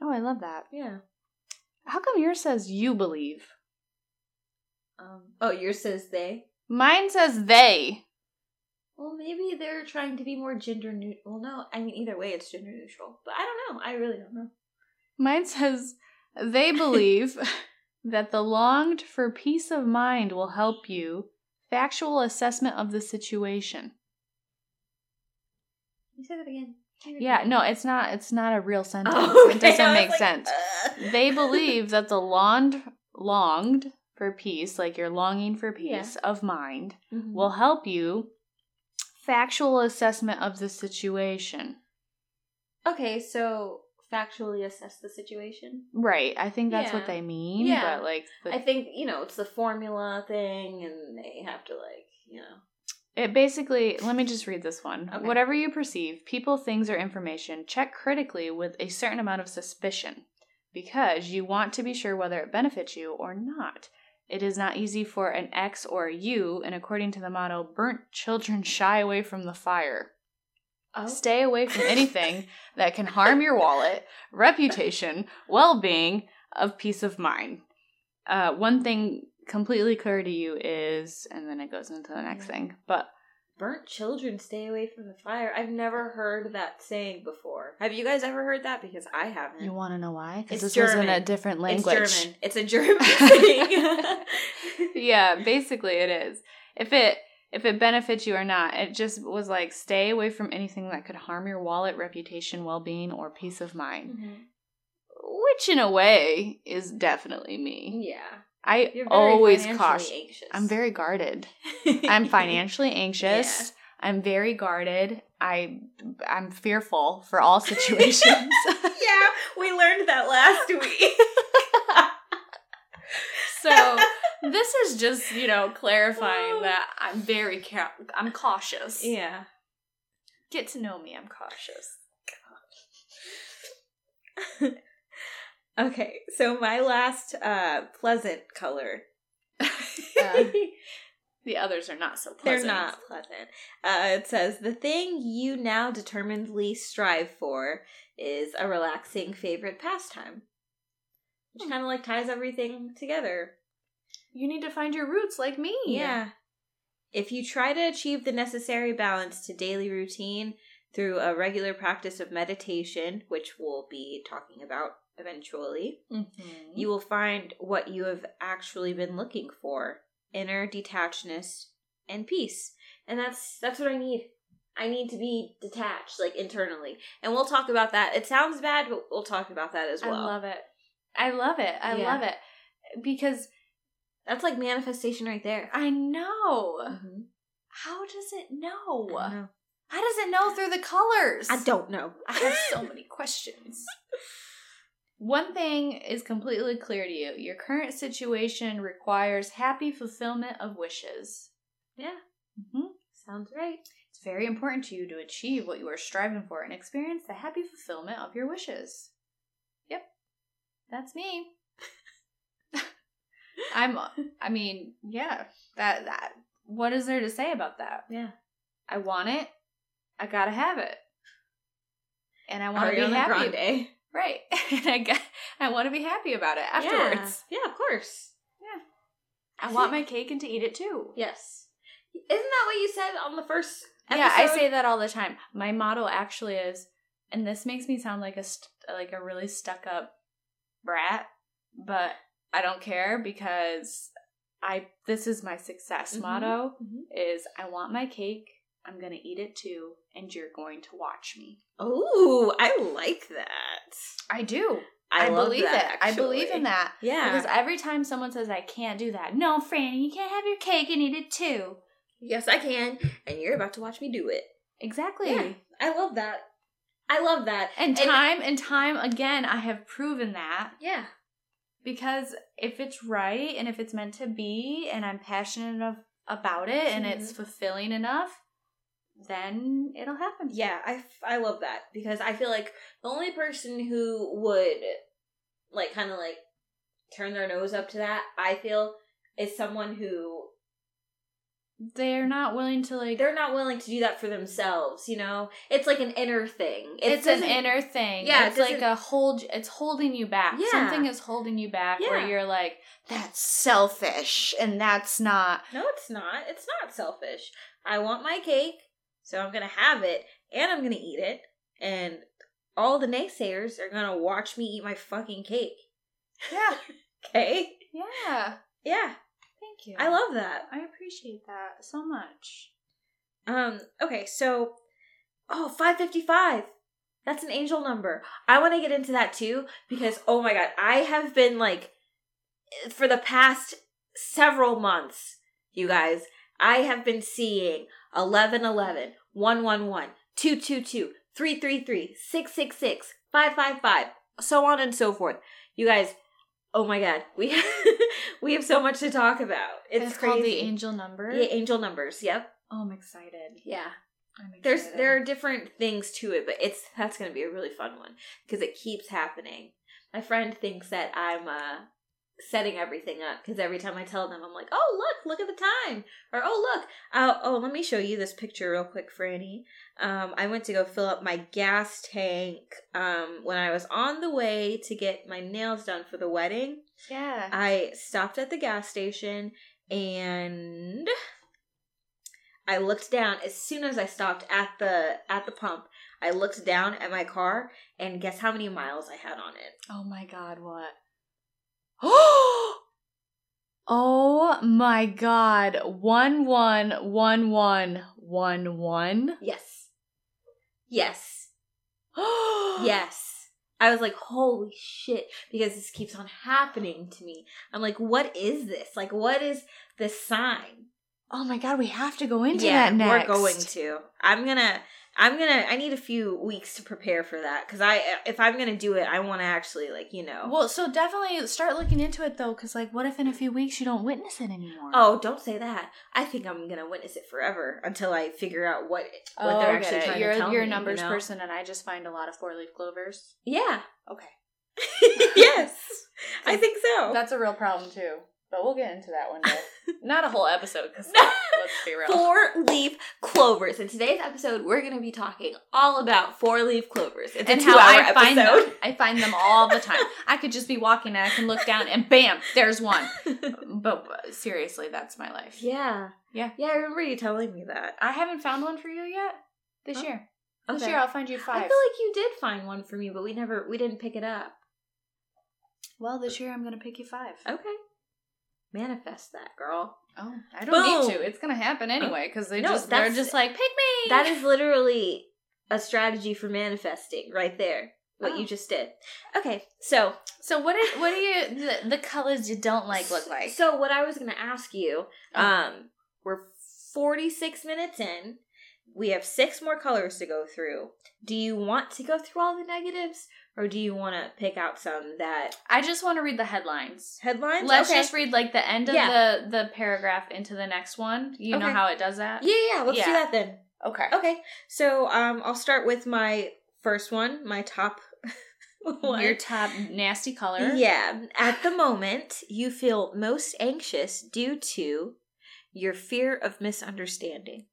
Oh, I love that. Yeah. How come yours says you believe? Um. Oh, yours says they. Mine says they. Well, maybe they're trying to be more gender neutral. Well, no, I mean either way, it's gender neutral. But I don't know. I really don't know. Mine says they believe that the longed for peace of mind will help you factual assessment of the situation. You say that again. Yeah, no, it's not it's not a real sentence. Oh, It doesn't make like, sense. "Ugh." They believe that the longed longed for peace, like you're longing for Yeah. peace of mind, Mhm. will help you factual assessment of the situation. okay, so factually assess the situation. Right. I think that's Yeah. what they mean. Yeah. But like the, I think you know it's the formula thing, and they have to like you know. it basically let me just read this one. Okay. Whatever you perceive, people, things, or information, check critically with a certain amount of suspicion. Because you want to be sure whether it benefits you or not. It is not easy for an X or a U, and according to the motto, burnt children shy away from the fire. Oh. Stay away from anything that can harm your wallet, reputation, well being, of peace of mind. Uh, one thing completely clear to you is, and then it goes into the next Yeah. thing, but Burnt children stay away from the fire. I've never heard that saying before. Have you guys ever heard that? Because I haven't. you want to know why? Because It's this was in a German. different it's. German. It's a German thing. yeah, basically it is. If it if it benefits you or not, it just was like stay away from anything that could harm your wallet, reputation, well being, or peace of mind. Mhm. Which in a way is definitely me. Yeah. I always cautious. anxious. I'm very guarded. I'm financially anxious. I'm very guarded. I I'm fearful for all situations. yeah, we learned that last week. so this is just you know clarifying oh. that I'm very ca- I'm cautious. yeah. Get to know me. I'm cautious. Okay, so my last uh pleasant color uh, The others are not so pleasant. They're not pleasant. Uh, it says the thing you now determinedly strive for is a relaxing favorite pastime, which Hmm. kind of like ties everything together. You need to find your roots like me. Yeah. If you try to achieve the necessary balance to daily routine through a regular practice of meditation, which we'll be talking about eventually, Mhm. you will find what you have actually been looking for inner detachedness and peace and that's that's what i need i need to be detached like internally and we'll talk about that it sounds bad but we'll talk about that as well I love it. I love it. I Yeah. love it. Because that's like manifestation right there I know. Mhm. How does it know? Know. How does it know through the colors? I don't know I have so many questions. One thing is completely clear to you. Your current situation requires happy fulfillment of wishes. yeah hmm sounds right It's very important to you to achieve what you are striving for and experience the happy fulfillment of your wishes. Yep. That's me. I'm I mean, yeah. That that what is there to say about that? yeah I want it. I got to have it. And I want to be happy. Grande. Right. and I got I want to be happy about it afterwards. yeah. yeah of course Yeah. I want my cake and to eat it too. yes isn't that what you said on the first Yeah, I say that all the time. My motto actually is, and this makes me sound like a st- like a really stuck up brat, but I don't care because I this is my success Mhm. motto Mhm. is I want my cake, I'm going to eat it too, and you're going to watch me. oh i like that I do. i, I, believe that, it. I believe in that. yeah Because every time someone says I can't do that, no, Franny, you can't have your cake and eat it too. Yes, I can, and you're about to watch me do it. Exactly. Yeah, I love that. I love that. And time and time again, I have proven that yeah, because if it's right and if it's meant to be and I'm passionate enough about it and it's Mhm. fulfilling enough, then it'll happen. yeah, I, f- I love that because I feel like the only person who would like kind of like turn their nose up to that, I feel, is someone who They're not willing to like they're not willing to do that for themselves. You know, it's like an inner thing. It it's an inner thing. Yeah, it it's like a hold. It's holding you back. Yeah. Something is holding you back where Yeah. you're like, that's selfish, and that's not. No, it's not. It's not selfish. I want my cake, so I'm gonna have it, and I'm gonna eat it, and all the naysayers are gonna watch me eat my fucking cake. Yeah, Okay? yeah. Yeah, Thank you. I love that. I appreciate that so much. Um, okay, so oh, 555. That's an angel number. I want to get into that too because oh my god, I have been like for the past several months, you guys, I have been seeing 1111, 111, 222, 333, 666, 555, so on and so forth. You guys, oh my god, we we have so much to talk about. It's, It's, crazy. called the angel number. Yeah, angel numbers. Yep. Oh, I'm excited. Yeah. I'm excited. There's there are different things to it, but it's that's going to be a really fun one because it keeps happening. My friend thinks that I'm uh setting everything up because every time I tell them, I'm like, "Oh look, look at the time," or "Oh look, uh, oh let me show you this picture real quick, Franny." Um, I went to go fill up my gas tank um when I was on the way to get my nails done for the wedding. yeah. I stopped at the gas station and I looked down as soon as I stopped at the at the pump. I looked down at my car and guess how many miles I had on it? oh my god, what? oh my god. One one one one one one. Yes. Yes. Yes. I was like, "Holy shit," because this keeps on happening to me. I'm like, "What is this? Like what is this sign?" Oh my god, we have to go into yeah, that next. we're going to. I'm gonna. I'm gonna. I need a few weeks to prepare for that because I, if I'm gonna do it, I want to actually like you know. Well, so definitely start looking into it though, because like, what if in a few weeks you don't witness it anymore? oh, don't say that. I think I'm gonna witness it forever until I figure out what what Oh, they're actually trying You're to tell you're me. a numbers you know? person, and I just find a lot of four leaf clovers. Yeah. Okay, yes, I think so. That's a real problem too. But we'll get into that one day. Not a whole episode, because let's be real. Four leaf clovers. In today's episode, we're going to be talking all about four leaf clovers. It's and a how I find them. I find them all the time. I could just be walking and I can look down and bam, there's one. But, but seriously, that's my life. yeah, Yeah. yeah. I remember you telling me that. I haven't found one for you yet this Oh, year. This okay. year I'll find you five. I feel like you did find one for me, but we never, we didn't pick it up. well, this year I'm gonna pick you five. Okay, manifest that, girl. Oh, I don't need to. It's gonna happen anyway because they No, just they're just like pick me. That is literally a strategy for manifesting, right there. What Oh. you just did. Okay, so so. What is what do you the, the colors you don't like look like? So what I was gonna ask you, Oh. um, we're forty six minutes in. We have six more colors to go through. Do you want to go through all the negatives, or do you want to pick out some that I just want to read the headlines. headlines? Let's okay. just read like the end of Yeah. the the paragraph into the next one. You know how it does that? Yeah, yeah. Let's do that then. Okay. Okay. So um, I'll start with my first one, my top one. Your top nasty color. Yeah. At the moment, you feel most anxious due to your fear of misunderstanding.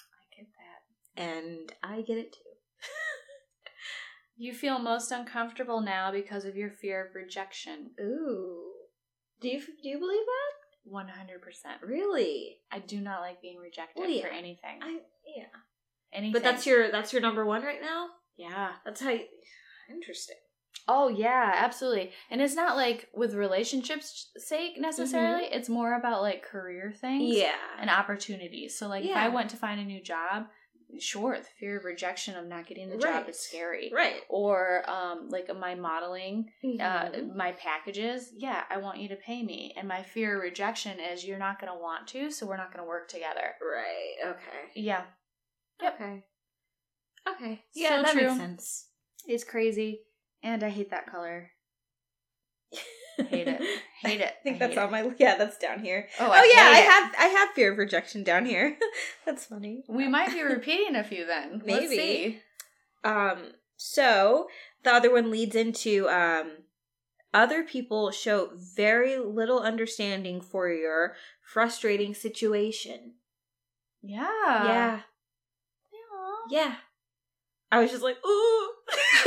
I get that. And I get it too. You feel most uncomfortable now because of your fear of rejection. Ooh. Do you do you believe that? One hundred percent. Really? I do not like being rejected Well, yeah. for anything. I yeah. anything. But that's your that's your number one right now. yeah. That's how. You, interesting. Oh yeah, absolutely. And it's not like with relationships sake necessarily. Mm-hmm. It's more about like career things. Yeah. And opportunities. So like if I went to find a new job, sure, the fear of rejection of not getting the job is scary. right. Or um like my modeling, uh Mhm. my packages, yeah, I want you to pay me. And my fear of rejection is you're not gonna want to, so we're not gonna work together. right. Okay. Yeah. Yep. Okay. Okay. So Yeah, that true. makes sense. It's crazy. And I hate that color. Hate it. Hate it. I think I that's on my yeah, that's down here. Oh, Oh, I yeah, I it. have I have fear of rejection down here. that's funny. We might be repeating a few then. Let's Maybe. see. Um so the other one leads into um other people show very little understanding for your frustrating situation. Yeah. yeah. Yeah. I was just like, ooh.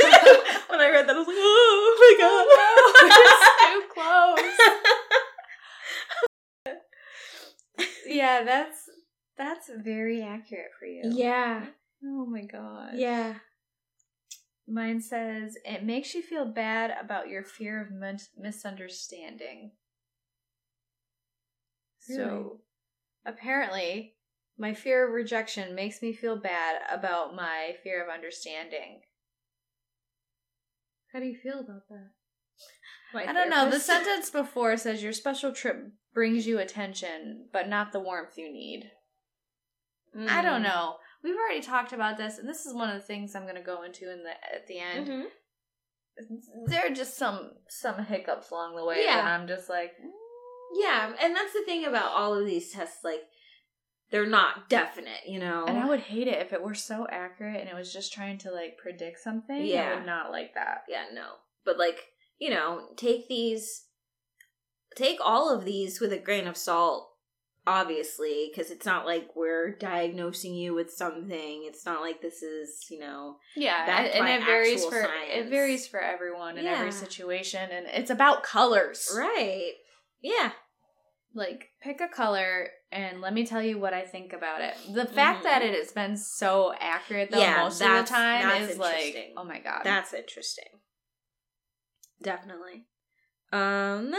when I read that, I was like, oh my god. Oh, it's too close. yeah, that's that's very accurate for you. yeah. Oh my god. Yeah. Mine says it makes you feel bad about your fear of mis- misunderstanding. Really? So, apparently, my fear of rejection makes me feel bad about my fear of understanding. How do you feel about that? My I don't know. The sentence before says your special trip brings you attention, but not the warmth you need. I don't Mm. know. We've already talked about this, and this is one of the things I'm going to go into in the at the end. Mhm. There are just some some hiccups along the way, Yeah. and I'm just like, mm. Yeah, and that's the thing about all of these tests. Like, they're not definite, you know. and I would hate it if it were so accurate and it was just trying to like predict something. Yeah. I would not like that. yeah, no. But like, you know, take these, take all of these with a grain of salt. Obviously, because it's not like we're diagnosing you with something. It's not like this is, you know, Yeah, Backed and it varies for science. it varies for everyone in Yeah. every situation, and it's about colors. right? Yeah, Like, pick a color and let me tell you what I think about it. The fact Mhm. that it has been so accurate though Yeah, most of the time is like, oh my god. that's interesting. Definitely. Um,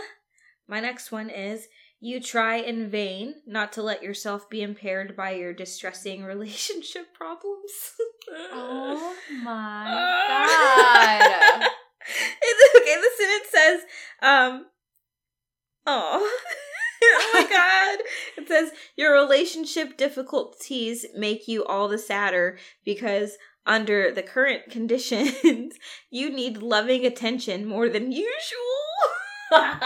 my next one is you try in vain not to let yourself be impaired by your distressing relationship problems. oh my god. It's okay. The sentence says, um, oh, oh my god. It says your relationship difficulties make you all the sadder because under the current conditions, you need loving attention more than usual. How?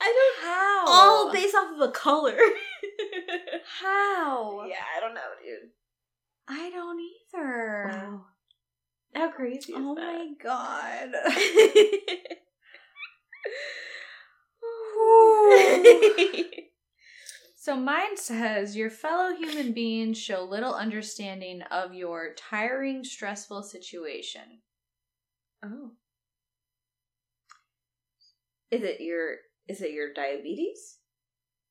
I don't How? all based off of a color. How? yeah, I don't know, dude. I don't either. Wow. How crazy is Oh that? my god. So mine says your fellow human beings show little understanding of your tiring, stressful situation. oh. Is it your is it your diabetes?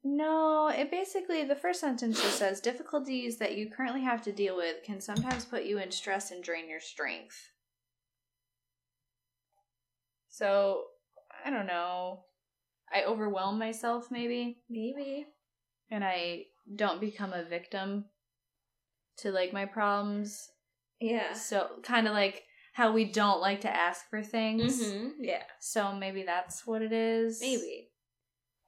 No, it basically the first sentence just says difficulties that you currently have to deal with can sometimes put you in stress and drain your strength. So, I don't know. I overwhelm myself maybe Maybe. and I don't become a victim to like my problems. Yeah. So, kind of like how we don't like to ask for things. hmm Yeah. So, maybe that's what it is. Maybe.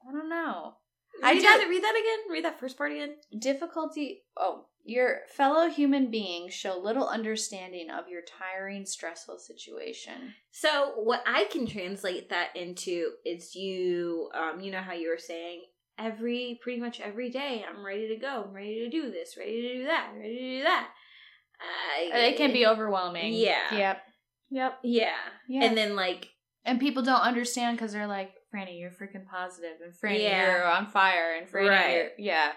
I don't know. I I read that. Read that again. Read that first part again. Difficulty. Oh, your fellow human beings show little understanding of your tiring, stressful situation. So what I can translate that into is you. Um, you know how you were saying every pretty much every day I'm ready to go. I'm ready to do this. Ready to do that. Ready to do that. I, It can be overwhelming. Yeah. Yep. Yep. Yeah. Yeah. And then like And people don't understand because they're like, Franny, you're freaking positive, and Franny, Yeah. you're on fire, and Franny, Right. you're, yeah.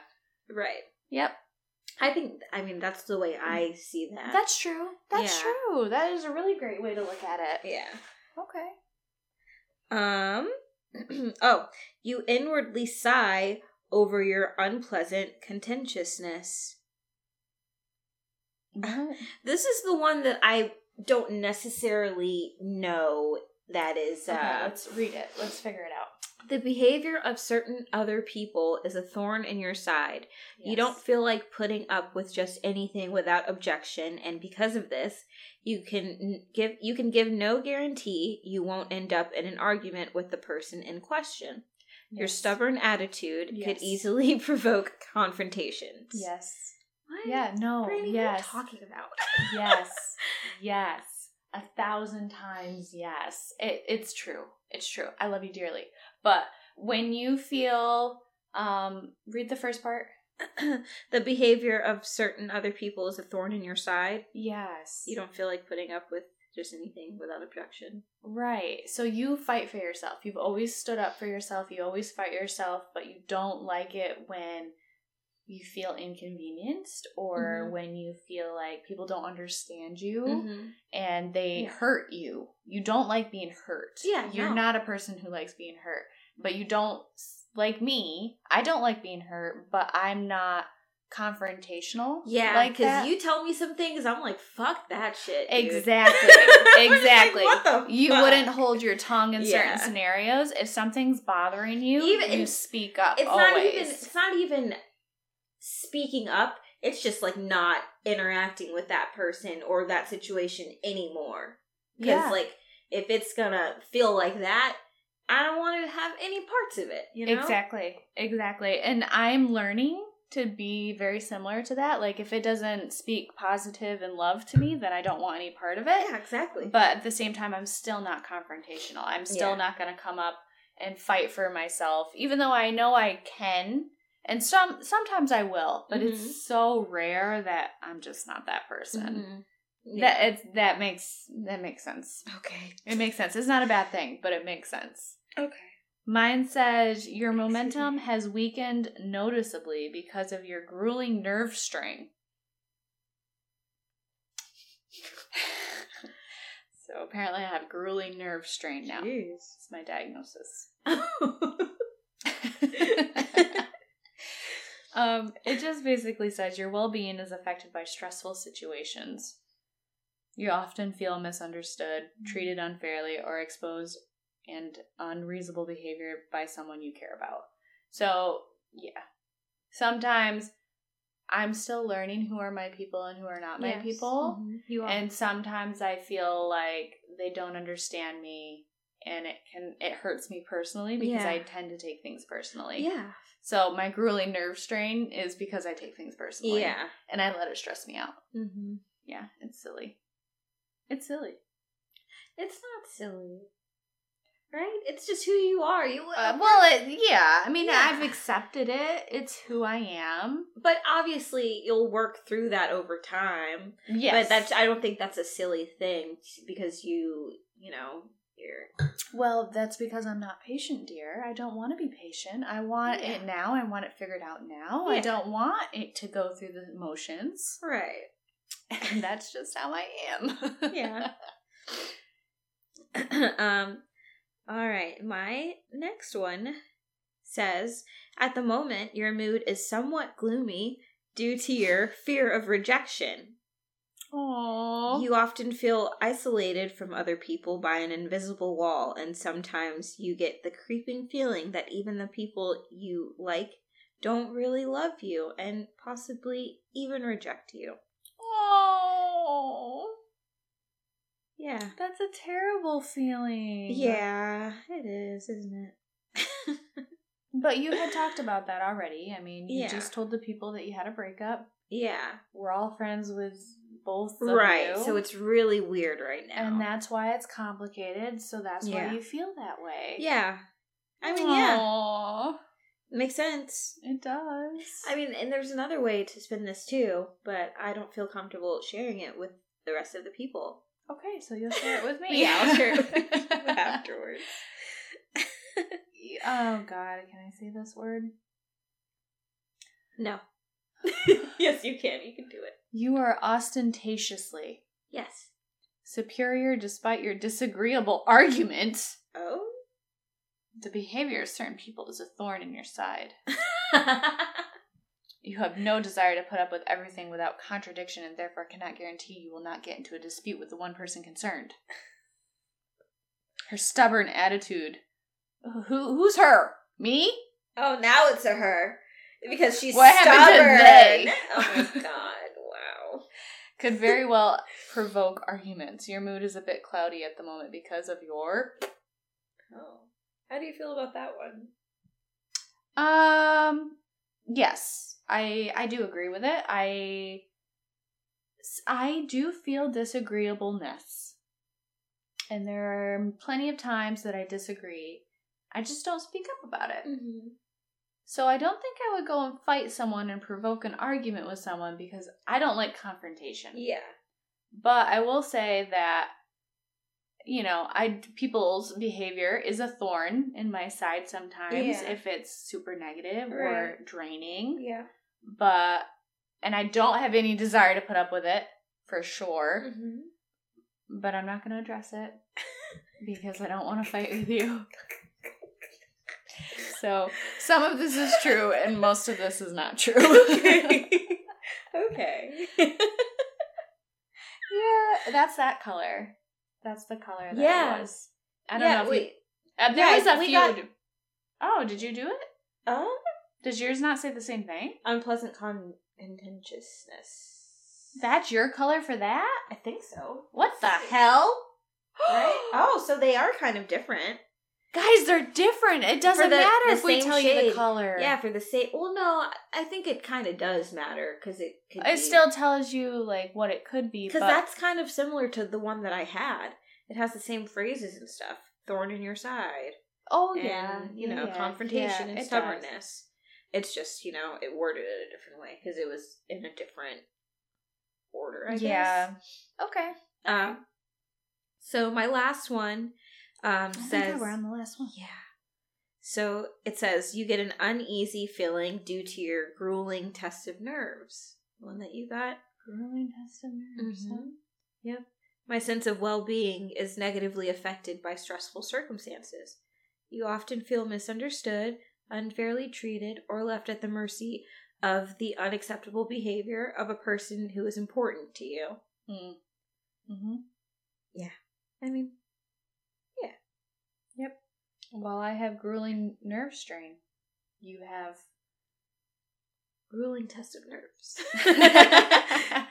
right. Yep. I think. I mean that's the way I see that. That's true. That's Yeah. true. That is a really great way to look at it. yeah. Okay. Um. oh, you inwardly sigh over your unpleasant contentiousness. This is the one that I don't necessarily know that is uh, okay, let's read it. Let's figure it out. the behavior of certain other people is a thorn in your side. You don't feel like putting up with just anything without objection, and because of this, you can give you can give no guarantee you won't end up in an argument with the person in question. Your stubborn attitude Yes. could easily provoke confrontations. Yes. What? Yeah. No. What yes. are you talking about? yes yes a thousand times yes. It, it's true. It's true. I love you dearly. But when you feel um read the first part. The behavior of certain other people is a thorn in your side. yes. You don't feel like putting up with just anything without objection. right. So you fight for yourself. You've always stood up for yourself. You always fight yourself but you don't like it when you feel inconvenienced or Mhm. when you feel like people don't understand you Mm-hmm. and they Yeah. hurt you. You don't like being hurt. Yeah, You're no. not a person who likes being hurt. But you don't like me. I don't like being hurt, but I'm not confrontational. Yeah, like because you tell me some things, I'm like, fuck that shit. dude. Exactly. Like, exactly. what the you fuck? wouldn't hold your tongue in Yeah. certain scenarios. If something's bothering you, Even- you speak up. It's always. not even. It's not even speaking up. It's just like not interacting with that person or that situation anymore. Because yeah. like, if it's gonna feel like that, I don't want to have any parts of it. You know Exactly. Exactly. And I'm learning to be very similar to that. Like if it doesn't speak positive and love to me, then I don't want any part of it. Yeah, exactly. But at the same time, I'm still not confrontational. I'm still Yeah. not going to come up and fight for myself, even though I know I can. And some sometimes I will, but Mhm. it's so rare that I'm just not that person. Mhm. That it's that makes that makes sense. okay. It makes sense. It's not a bad thing, but it makes sense. Okay. Mine says your momentum has weakened noticeably because of your grueling nerve strain. so apparently I have grueling nerve strain now. Jeez. It's my diagnosis. um, it just basically says your well being is affected by stressful situations. You often feel misunderstood, treated unfairly, or exposed and unreasonable behavior by someone you care about. So, yeah. Sometimes I'm still learning who are my people and who are not my Yes. people. Mhm. You are. And sometimes I feel like they don't understand me and it can it hurts me personally because Yeah. I tend to take things personally. yeah. So my grueling nerve strain is because I take things personally. Yeah. And I let it stress me out. Mm-hmm. Yeah, it's silly. It's silly. It's not silly. right? It's just who you are. You Uh, well, it, yeah. I mean, Yeah. I've accepted it. It's who I am. but obviously you'll work through that over time. Yes, But that's I don't think that's a silly thing because you you know you're well, that's because I'm not patient, dear. I don't want to be patient. I want Yeah. it now. I want it figured out now. Yeah. I don't want it to go through the motions. right. And that's just how I am. Yeah. um all right, my next one says at the moment your mood is somewhat gloomy due to your fear of rejection. Aww. You often feel isolated from other people by an invisible wall, and sometimes you get the creeping feeling that even the people you like don't really love you and possibly even reject you. Oh, Yeah. that's a terrible feeling. Yeah, it is, isn't it? But you had talked about that already. I mean, you Yeah. just told the people that you had a breakup. yeah. We're all friends with both Right. you. So it's really weird right now. and that's why it's complicated. So that's Yeah. why you feel that way. Yeah. I mean, yeah. Makes sense. it does. I mean, and there's another way to spin this too, but I don't feel comfortable sharing it with the rest of the people. okay, so you'll share it with me. Yeah, I'll share it with afterwards. oh God, can I say this word? No. yes, you can. You can do it. You are ostentatiously Yes. superior despite your disagreeable argument. Oh? The behavior of certain people is a thorn in your side. You have no desire to put up with everything without contradiction and therefore cannot guarantee you will not get into a dispute with the one person concerned. Her stubborn attitude. Who who's her? Me? oh, now it's a her. Because she's What happened to stubborn. they? Oh my god. Could very well provoke arguments. Your mood is a bit cloudy at the moment because of your Oh. How do you feel about that one? Um yes, I I do agree with it. I I do feel disagreeableness. And there are plenty of times that I disagree. I just don't speak up about it. Mm-hmm. So I don't think I would go and fight someone and provoke an argument with someone because I don't like confrontation. Yeah. But I will say that you know, I people's behavior is a thorn in my side sometimes Yeah. if it's super negative Right. or draining. Yeah. But and I don't have any desire to put up with it for sure. Mm-hmm. But I'm not going to address it because I don't want to fight with you. So some of this is true and most of this is not true. okay. okay. Yeah, that's that color. That's the color that Yeah. it was. I don't yeah, know if wait. you. Uh, there Yeah, was a we few. got- Oh, did you do it? Oh? Does yours not say the same thing? Unpleasant con- contentiousness. That's your color for that? I think so. What the hell? Right? oh, so they are kind of different. Guys, they're different. It doesn't the- matter the if we tell you the color. Yeah, for the same. Well, no, I think it kind of does matter because it. It still tells you like what it could be. because but that's kind of similar to the one that I had. It has the same phrases and stuff. Thorn in your side. oh and, yeah, you know, yeah, confrontation yeah, and it does. stubbornness. It's just you know it worded it a different way because it was in a different order. I Yeah. guess. Okay. Uh, so my last one um, says we're on the last one. yeah. So it says you get an uneasy feeling due to your grueling test of nerves. One that you got. Grueling test of nerves. Mhm. huh? Yep. My sense of well being is negatively affected by stressful circumstances. You often feel misunderstood, unfairly treated, or left at the mercy of the unacceptable behavior of a person who is important to you. Mm. Mm-hmm. Yeah. I mean, Well, I have grueling nerve strain. You have. grueling test of nerves.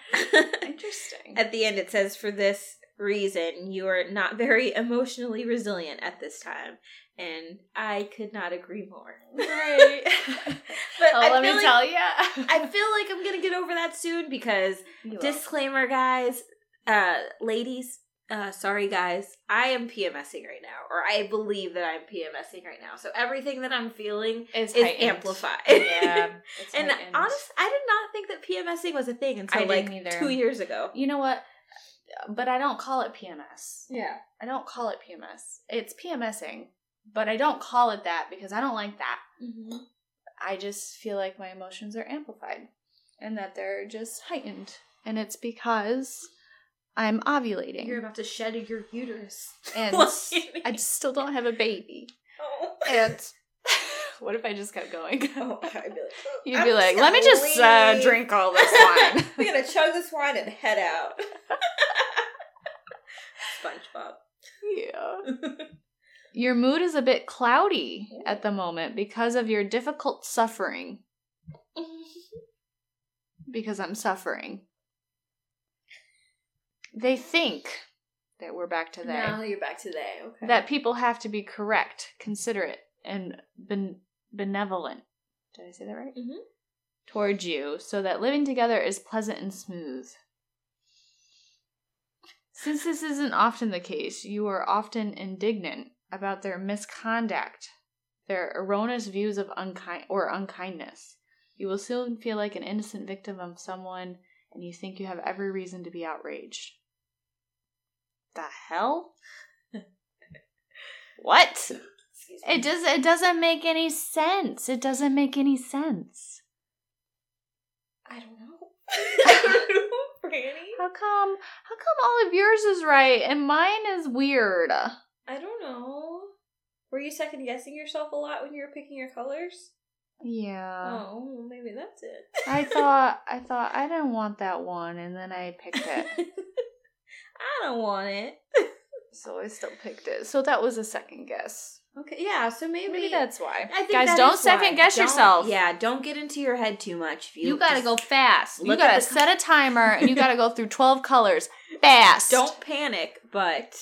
Interesting. At the end, it says, for this reason, you are not very emotionally resilient at this time. And I could not agree more. Right. But oh, let me like- tell you. I feel like I'm gonna get over that soon because disclaimer, guys, uh, ladies, uh, sorry guys, I am PMSing right now, or I believe that I'm PMSing right now. So everything that I'm feeling Is, is amplified. Yeah. it's and honestly, I did not think that PMSing was a thing until like either. two years ago. you know what? But I don't call it PMS. Yeah. I don't call it PMS. It's PMSing, but I don't call it that because I don't like that. Mm-hmm. I just feel like my emotions are amplified and that they're just heightened. And it's because I'm ovulating. You're about to shed your uterus. and I still don't have a baby. oh. And what if I just kept going? Oh, I'd be like, "Oh, You'd I'm be like, let me just uh, drink all this wine. We're gonna chug this wine and head out. SpongeBob. yeah. Your mood is a bit cloudy at the moment because of your difficult suffering. Because I'm suffering. They think that we're back to they. Now you're back to they. Okay. That people have to be correct, considerate, and ben- benevolent. Did I say that right? Mhm. Towards you, so that living together is pleasant and smooth. Since this isn't often the case, you are often indignant about their misconduct, their erroneous views of unkind or unkindness. You will soon feel like an innocent victim of someone, and you think you have every reason to be outraged. The hell? what? Excuse me. It does. It doesn't make any sense. It doesn't make any sense. I don't know. I don't know, Franny. How come? How come all of yours is right and mine is weird? I don't know. Were you second guessing yourself a lot when you were picking your colors? Yeah. oh, well, maybe that's it. I thought. I thought I didn't want that one, and then I picked it. I don't want it. so I still picked it. So that was a second guess. Okay, yeah. So maybe, Maybe that's why. I think Guys, that don't is why. second guess Don't- yourself. Yeah, don't get into your head too much. If you You gotta go fast. You gotta the- set a timer, and you gotta go through twelve colors fast. Don't panic, but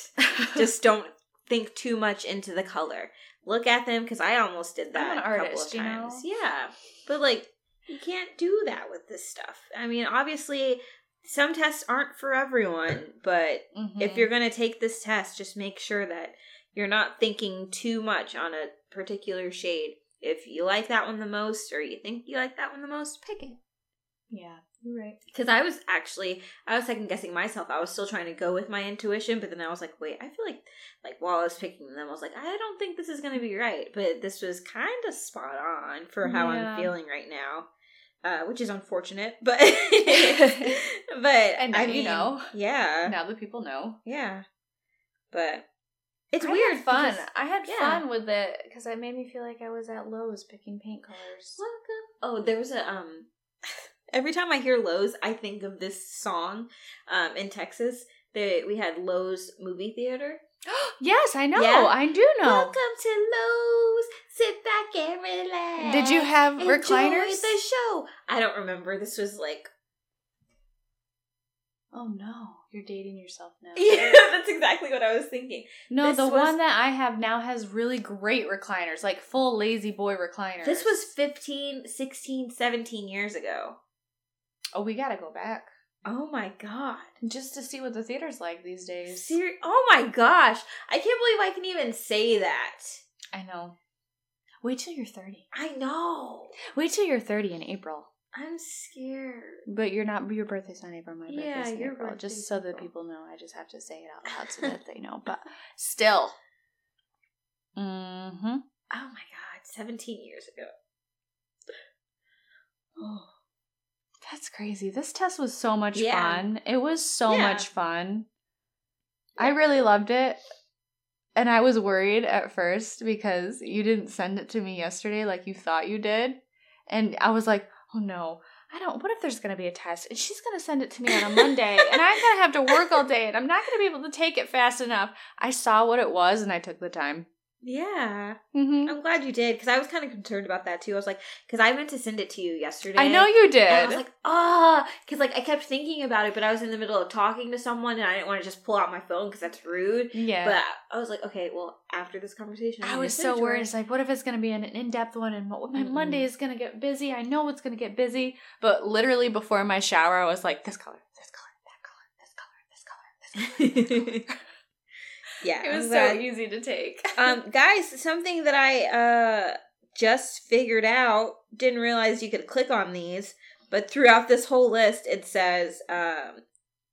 just don't think too much into the color. Look at them because I almost did that I'm an a couple artist, of you know? times. Yeah, but like you can't do that with this stuff. I mean, obviously, some tests aren't for everyone, but Mhm. if you're gonna take this test, just make sure that you're not thinking too much on a particular shade. If you like that one the most, or you think you like that one the most, pick it. yeah, you're right. Because I was actually, I was second guessing myself. I was still trying to go with my intuition, but then I was like, wait, I feel like, like while I was picking them, I was like, I don't think this is going to be right. But this was kind of spot on for how Yeah. I'm feeling right now, uh, which is unfortunate. But, but And now I you mean, know. yeah, Now that people know. yeah. But it's I weird. fun. because- I had yeah. fun with it because it made me feel like I was at Lowe's picking paint colors. Welcome. Oh, there was a um. Every time I hear Lowe's, I think of this song. Um, in Texas, they we had Lowe's movie theater. yes, I know. Yeah. I do know. Welcome to Lowe's. Sit back and relax. Did you have recliners? the show. I don't remember. This was like. Oh no, you're dating yourself now. Yeah, that's exactly what I was thinking. No, This the was- one that I have now has really great recliners, like full La-Z-Boy recliners. This was 15, 16, 17 years ago. Oh, we gotta go back Oh my god. just to see what the theater's like these days. Ser- oh my gosh. I can't believe I can even say that. I know. Wait till you're 30. I know. Wait till you're 30 in April. I'm scared. But you're not. Your birthday's not April. My birthday's Yeah, in your April. Just so that people know, I just have to say it out loud so that they know. But still. Mm-hmm. Oh my god, 17 years ago. Oh, that's crazy. This test was so much Yeah. fun. It was so Yeah. much fun. I really loved it. And I was worried at first because you didn't send it to me yesterday like you thought you did. And I was like, oh no, I don't. What if there's going to be a test and she's going to send it to me on a Monday and I'm going to have to work all day and I'm not going to be able to take it fast enough? I saw what it was and I took the time. Yeah. Mm-hmm. I'm glad you did because I was kind of concerned about that too. I was like, because I meant to send it to you yesterday. I know you did. I was like, ah, because like I kept thinking about it, but I was in the middle of talking to someone and I didn't want to just pull out my phone because that's rude. yeah. But I was like, okay, well, after this conversation, I'm I was so it to her. worried. It's like, what if it's going to be an in-depth one, and what, my Mm-mm. Monday is going to get busy? I know it's going to get busy, but literally before my shower, I was like, this color, this color, that color, this color, this color, this yeah, It was I'm so glad. easy to take. um, guys, something that I uh just figured out. Didn't realize you could click on these, but throughout this whole list, it says um,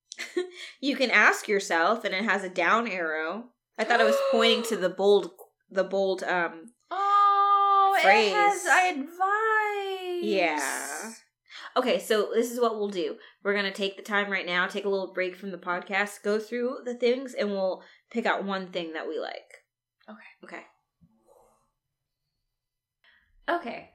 you can ask yourself, and it has a down arrow. I thought it was pointing to the bold, the bold. Um, oh, Phrase. it has advice. yeah. Okay, so this is what we'll do. We're gonna take the time right now, take a little break from the podcast, go through the things, and we'll pick out one thing that we like. Okay. Okay. Okay.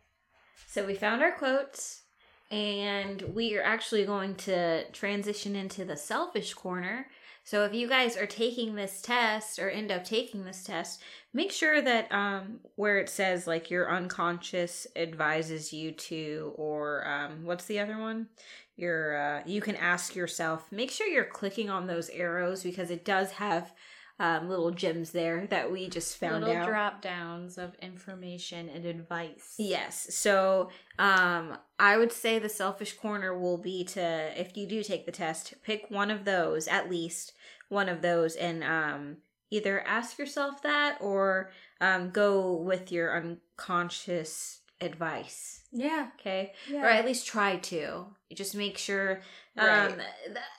So we found our quotes, and we are actually going to transition into the selfish corner. So if you guys are taking this test or end up taking this test, make sure that um where it says like your unconscious advises you to or um what's the other one? Your uh you can ask yourself. Make sure you're clicking on those arrows because it does have um, little gems there that we just found Little out. drop downs of information and advice. Yes. So, um, I would say the selfish corner will be to, if you do take the test, pick one of those, at least one of those, and um, either ask yourself that or um, go with your unconscious advice. Yeah. Okay. yeah. Or at least try to. Just make sure. Um, Right.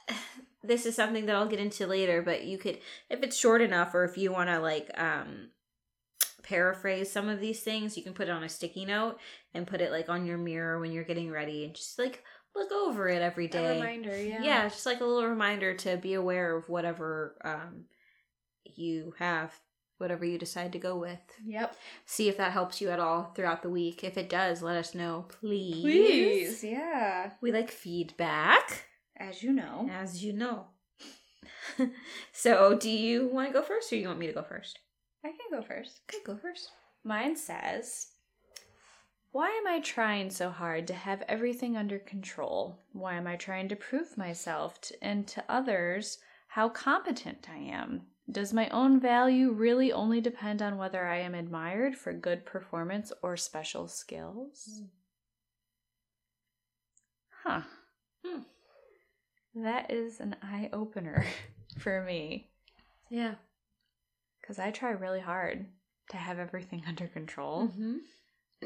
th- this is something that I'll get into later, but you could, if it's short enough, or if you want to like um, paraphrase some of these things, you can put it on a sticky note and put it like on your mirror when you're getting ready, and just like look over it every day. A reminder, yeah. yeah, just like a little reminder to be aware of whatever um, you have, whatever you decide to go with. Yep. See if that helps you at all throughout the week. If it does, let us know, please. Please. Yeah. We like feedback, As you know. as you know. so, do you want to go first or you want me to go first? I can go first. Okay, go first. Mine says, Why am I trying so hard to have everything under control? Why am I trying to prove myself to, and to others how competent I am? Does my own value really only depend on whether I am admired for good performance or special skills? Hmm. Huh. That is an eye opener for me Yeah. because I try really hard to have everything under control. Mm-hmm.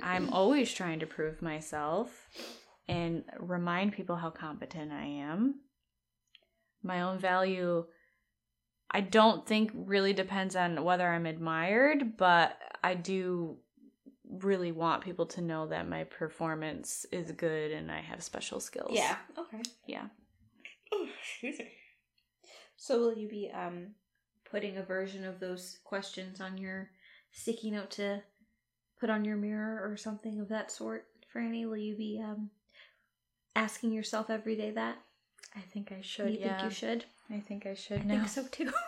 I'm always trying to prove myself and remind people how competent I am. My own value, I don't think really depends on whether I'm admired, but I do really want people to know that my performance is good and I have special skills. Yeah. Okay. Yeah. Oh, excuse me. So, will you be um putting a version of those questions on your sticky note to put on your mirror or something of that sort, Franny? Will you be um asking yourself every day that? I think I should. you yeah. think you should? I think I should I now. think so too.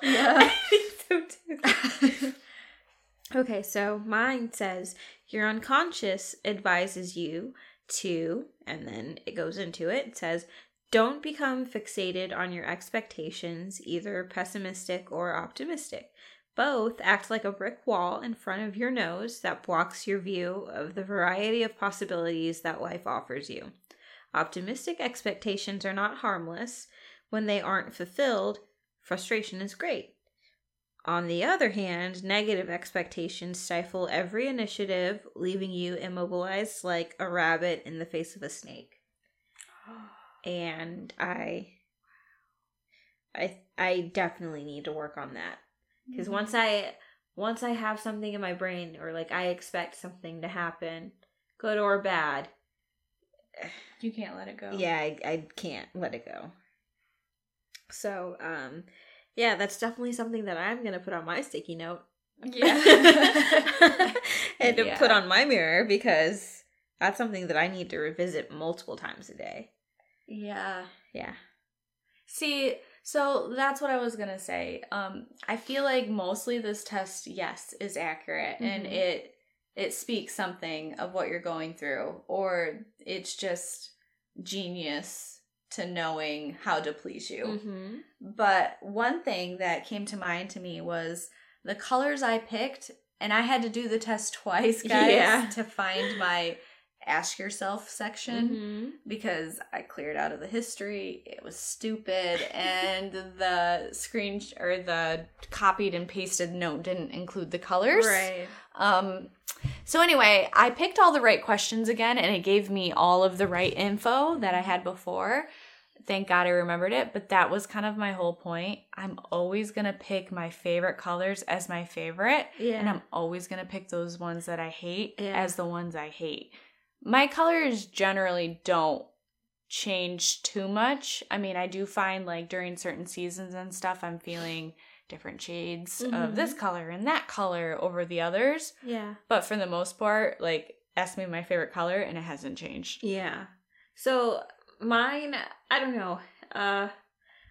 Yeah. I think so too. okay, so mine says your unconscious advises you to, and then it goes into it. It says, don't become fixated on your expectations, either pessimistic or optimistic. Both act like a brick wall in front of your nose that blocks your view of the variety of possibilities that life offers you. Optimistic expectations are not harmless. When they aren't fulfilled, frustration is great. On the other hand, negative expectations stifle every initiative, leaving you immobilized like a rabbit in the face of a snake. Oh. And I I I definitely need to work on that because Mm-hmm. once I once I have something in my brain or like I expect something to happen, good or bad, you can't let it go. yeah, I, I can't let it go. So, um, yeah, that's definitely something that I'm gonna put on my sticky note Yeah. and to Yeah. put on my mirror because that's something that I need to revisit multiple times a day. Yeah. Yeah. See, so that's what I was gonna say. Um, I feel like mostly this test, yes, is accurate and Mhm. it it speaks something of what you're going through, or it's just genius to knowing how to please you. Mm-hmm. But one thing that came to mind to me was the colors I picked, and I had to do the test twice, guys, Yeah. to find my ask yourself section Mhm. because I cleared out of the history. It was stupid, and the screen sh- or the copied and pasted note didn't include the colors. Right. Um. So anyway, I picked all the right questions again, and it gave me all of the right info that I had before. Thank God I remembered it, but that was kind of my whole point. I'm always gonna pick my favorite colors as my favorite, Yeah. and I'm always gonna pick those ones that I hate Yeah. as the ones I hate. My colors generally don't change too much. I mean, I do find like during certain seasons and stuff, I'm feeling different shades of Mhm. this color and that color over the others. yeah. But for the most part, like ask me my favorite color and it hasn't changed. Yeah. So mine, I don't know. Uh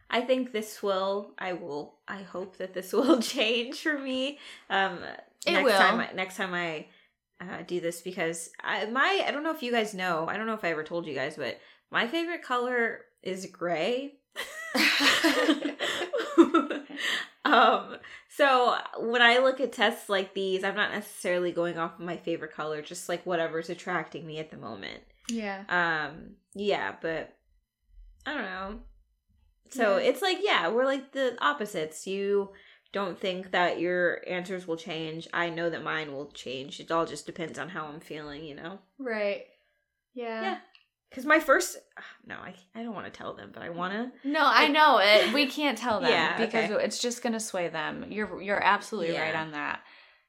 I think this will I will I hope that this will change for me. Um It next will. time I, next time I uh, do this because I my I don't know if you guys know. I don't know if I ever told you guys, but my favorite color is gray. um so when I look at tests like these, I'm not necessarily going off of my favorite color, just like whatever's attracting me at the moment. Yeah. Um, yeah, but I don't know. So Yeah. it's like, yeah, we're like the opposites. You don't think that your answers will change. I know that mine will change. It all just depends on how I'm feeling, you know? Right. Yeah. Yeah. Because my first, no, I, I don't want to tell them, but I want to. No, I know it. We can't tell them Yeah, because okay. it's just gonna sway them. You're you're absolutely right on that.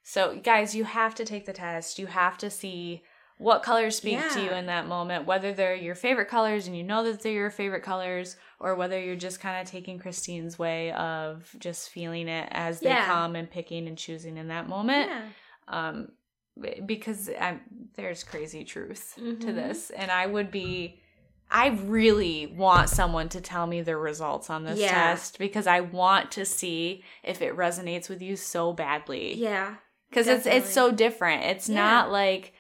So, guys, you have to take the test. You have to see what colors speak to you in that moment, whether they're your favorite colors and you know that they're your favorite colors, or whether you're just kind of taking Christine's way of just feeling it as they Yeah. come and picking and choosing in that moment. Yeah. Um, because I'm, there's crazy truth to Mhm. this, and I would be. I really want someone to tell me the results on this Yeah. test because I want to see if it resonates with you so badly Yeah. because it's it's so different. It's Yeah. not like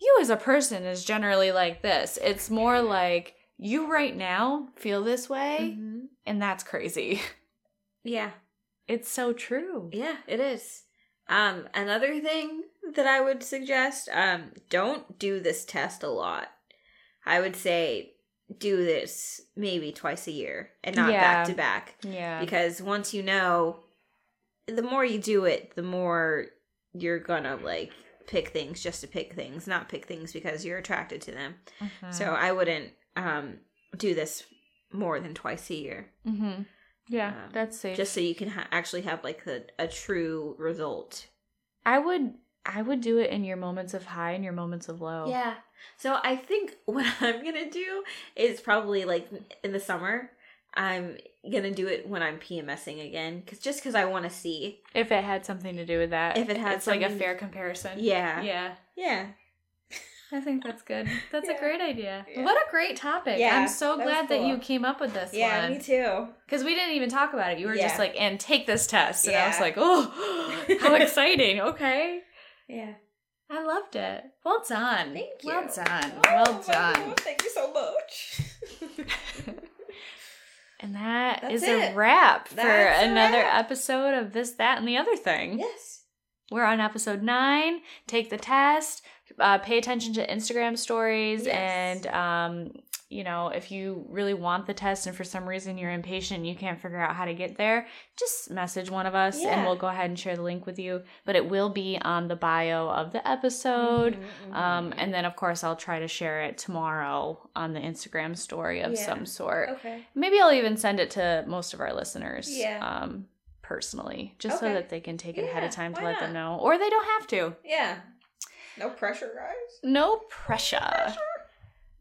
you as a person is generally like this. It's more like you right now feel this way, Mhm. and that's crazy. Yeah. It's so true. Yeah, it is. Um, another thing that I would suggest, um, don't do this test a lot. I would say do this maybe twice a year and not Yeah. back to back. Yeah. Because once you know, the more you do it, the more you're gonna like pick things just to pick things, not pick things because you're attracted to them. Mhm. So I wouldn't um do this more than twice a year, Mm-hmm. Yeah, Um, that's safe. just so you can ha- actually have like a, a true result. I would I would do it in your moments of high and your moments of low. Yeah. So I think what I'm gonna do is probably like in the summer. I'm gonna do it when I'm PMSing again, cause just because I want to see. If it had something to do with that. If it had it's like a fair comparison. Yeah. Yeah. Yeah. I think that's good. That's Yeah. a great idea. Yeah. What a great topic. Yeah, I'm so that was glad that you came up with this Yeah, one. me too. Because we didn't even talk about it. You were just like, and take this test. And I was like, oh, how exciting. Okay. Yeah. I loved it. Well done. Thank you. Well done. Oh, well done. Thank you so much. And that That's is it. a wrap for That's a another wrap. episode of This, That, and the Other Thing. yes. We're on episode nine. Take the test. Uh, pay attention to Instagram stories. Yes. And, um, you know, if you really want the test and for some reason you're impatient and you can't figure out how to get there, just message one of us and we'll go ahead and share the link with you. But it will be on the bio of the episode. Mhm, Um, mhm. and then, of course, I'll try to share it tomorrow on the Instagram story of Yeah. some sort. okay. Maybe I'll even send it to most of our listeners. Yeah. Um, personally, just so that they can take it ahead of time to let them know, or they don't have to. Yeah. No pressure, guys. No pressure.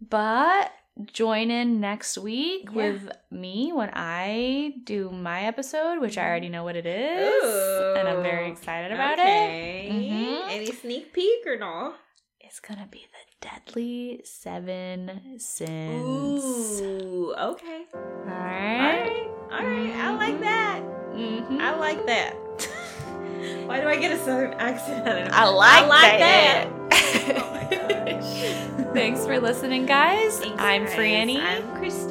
But join in next week Yeah. with me when I do my episode, which I already know what it is, and I'm very excited about it. okay. Mhm. Any sneak peek or no? It's gonna be the Deadly Seven Sins. Ooh. Okay. All All right. right. All right. I like that. Mhm. I like that. Why do I get a southern accent? it? I like, I like that. Gosh. Thanks for listening, guys. Thanks, I'm guys. Franny. I'm Christine,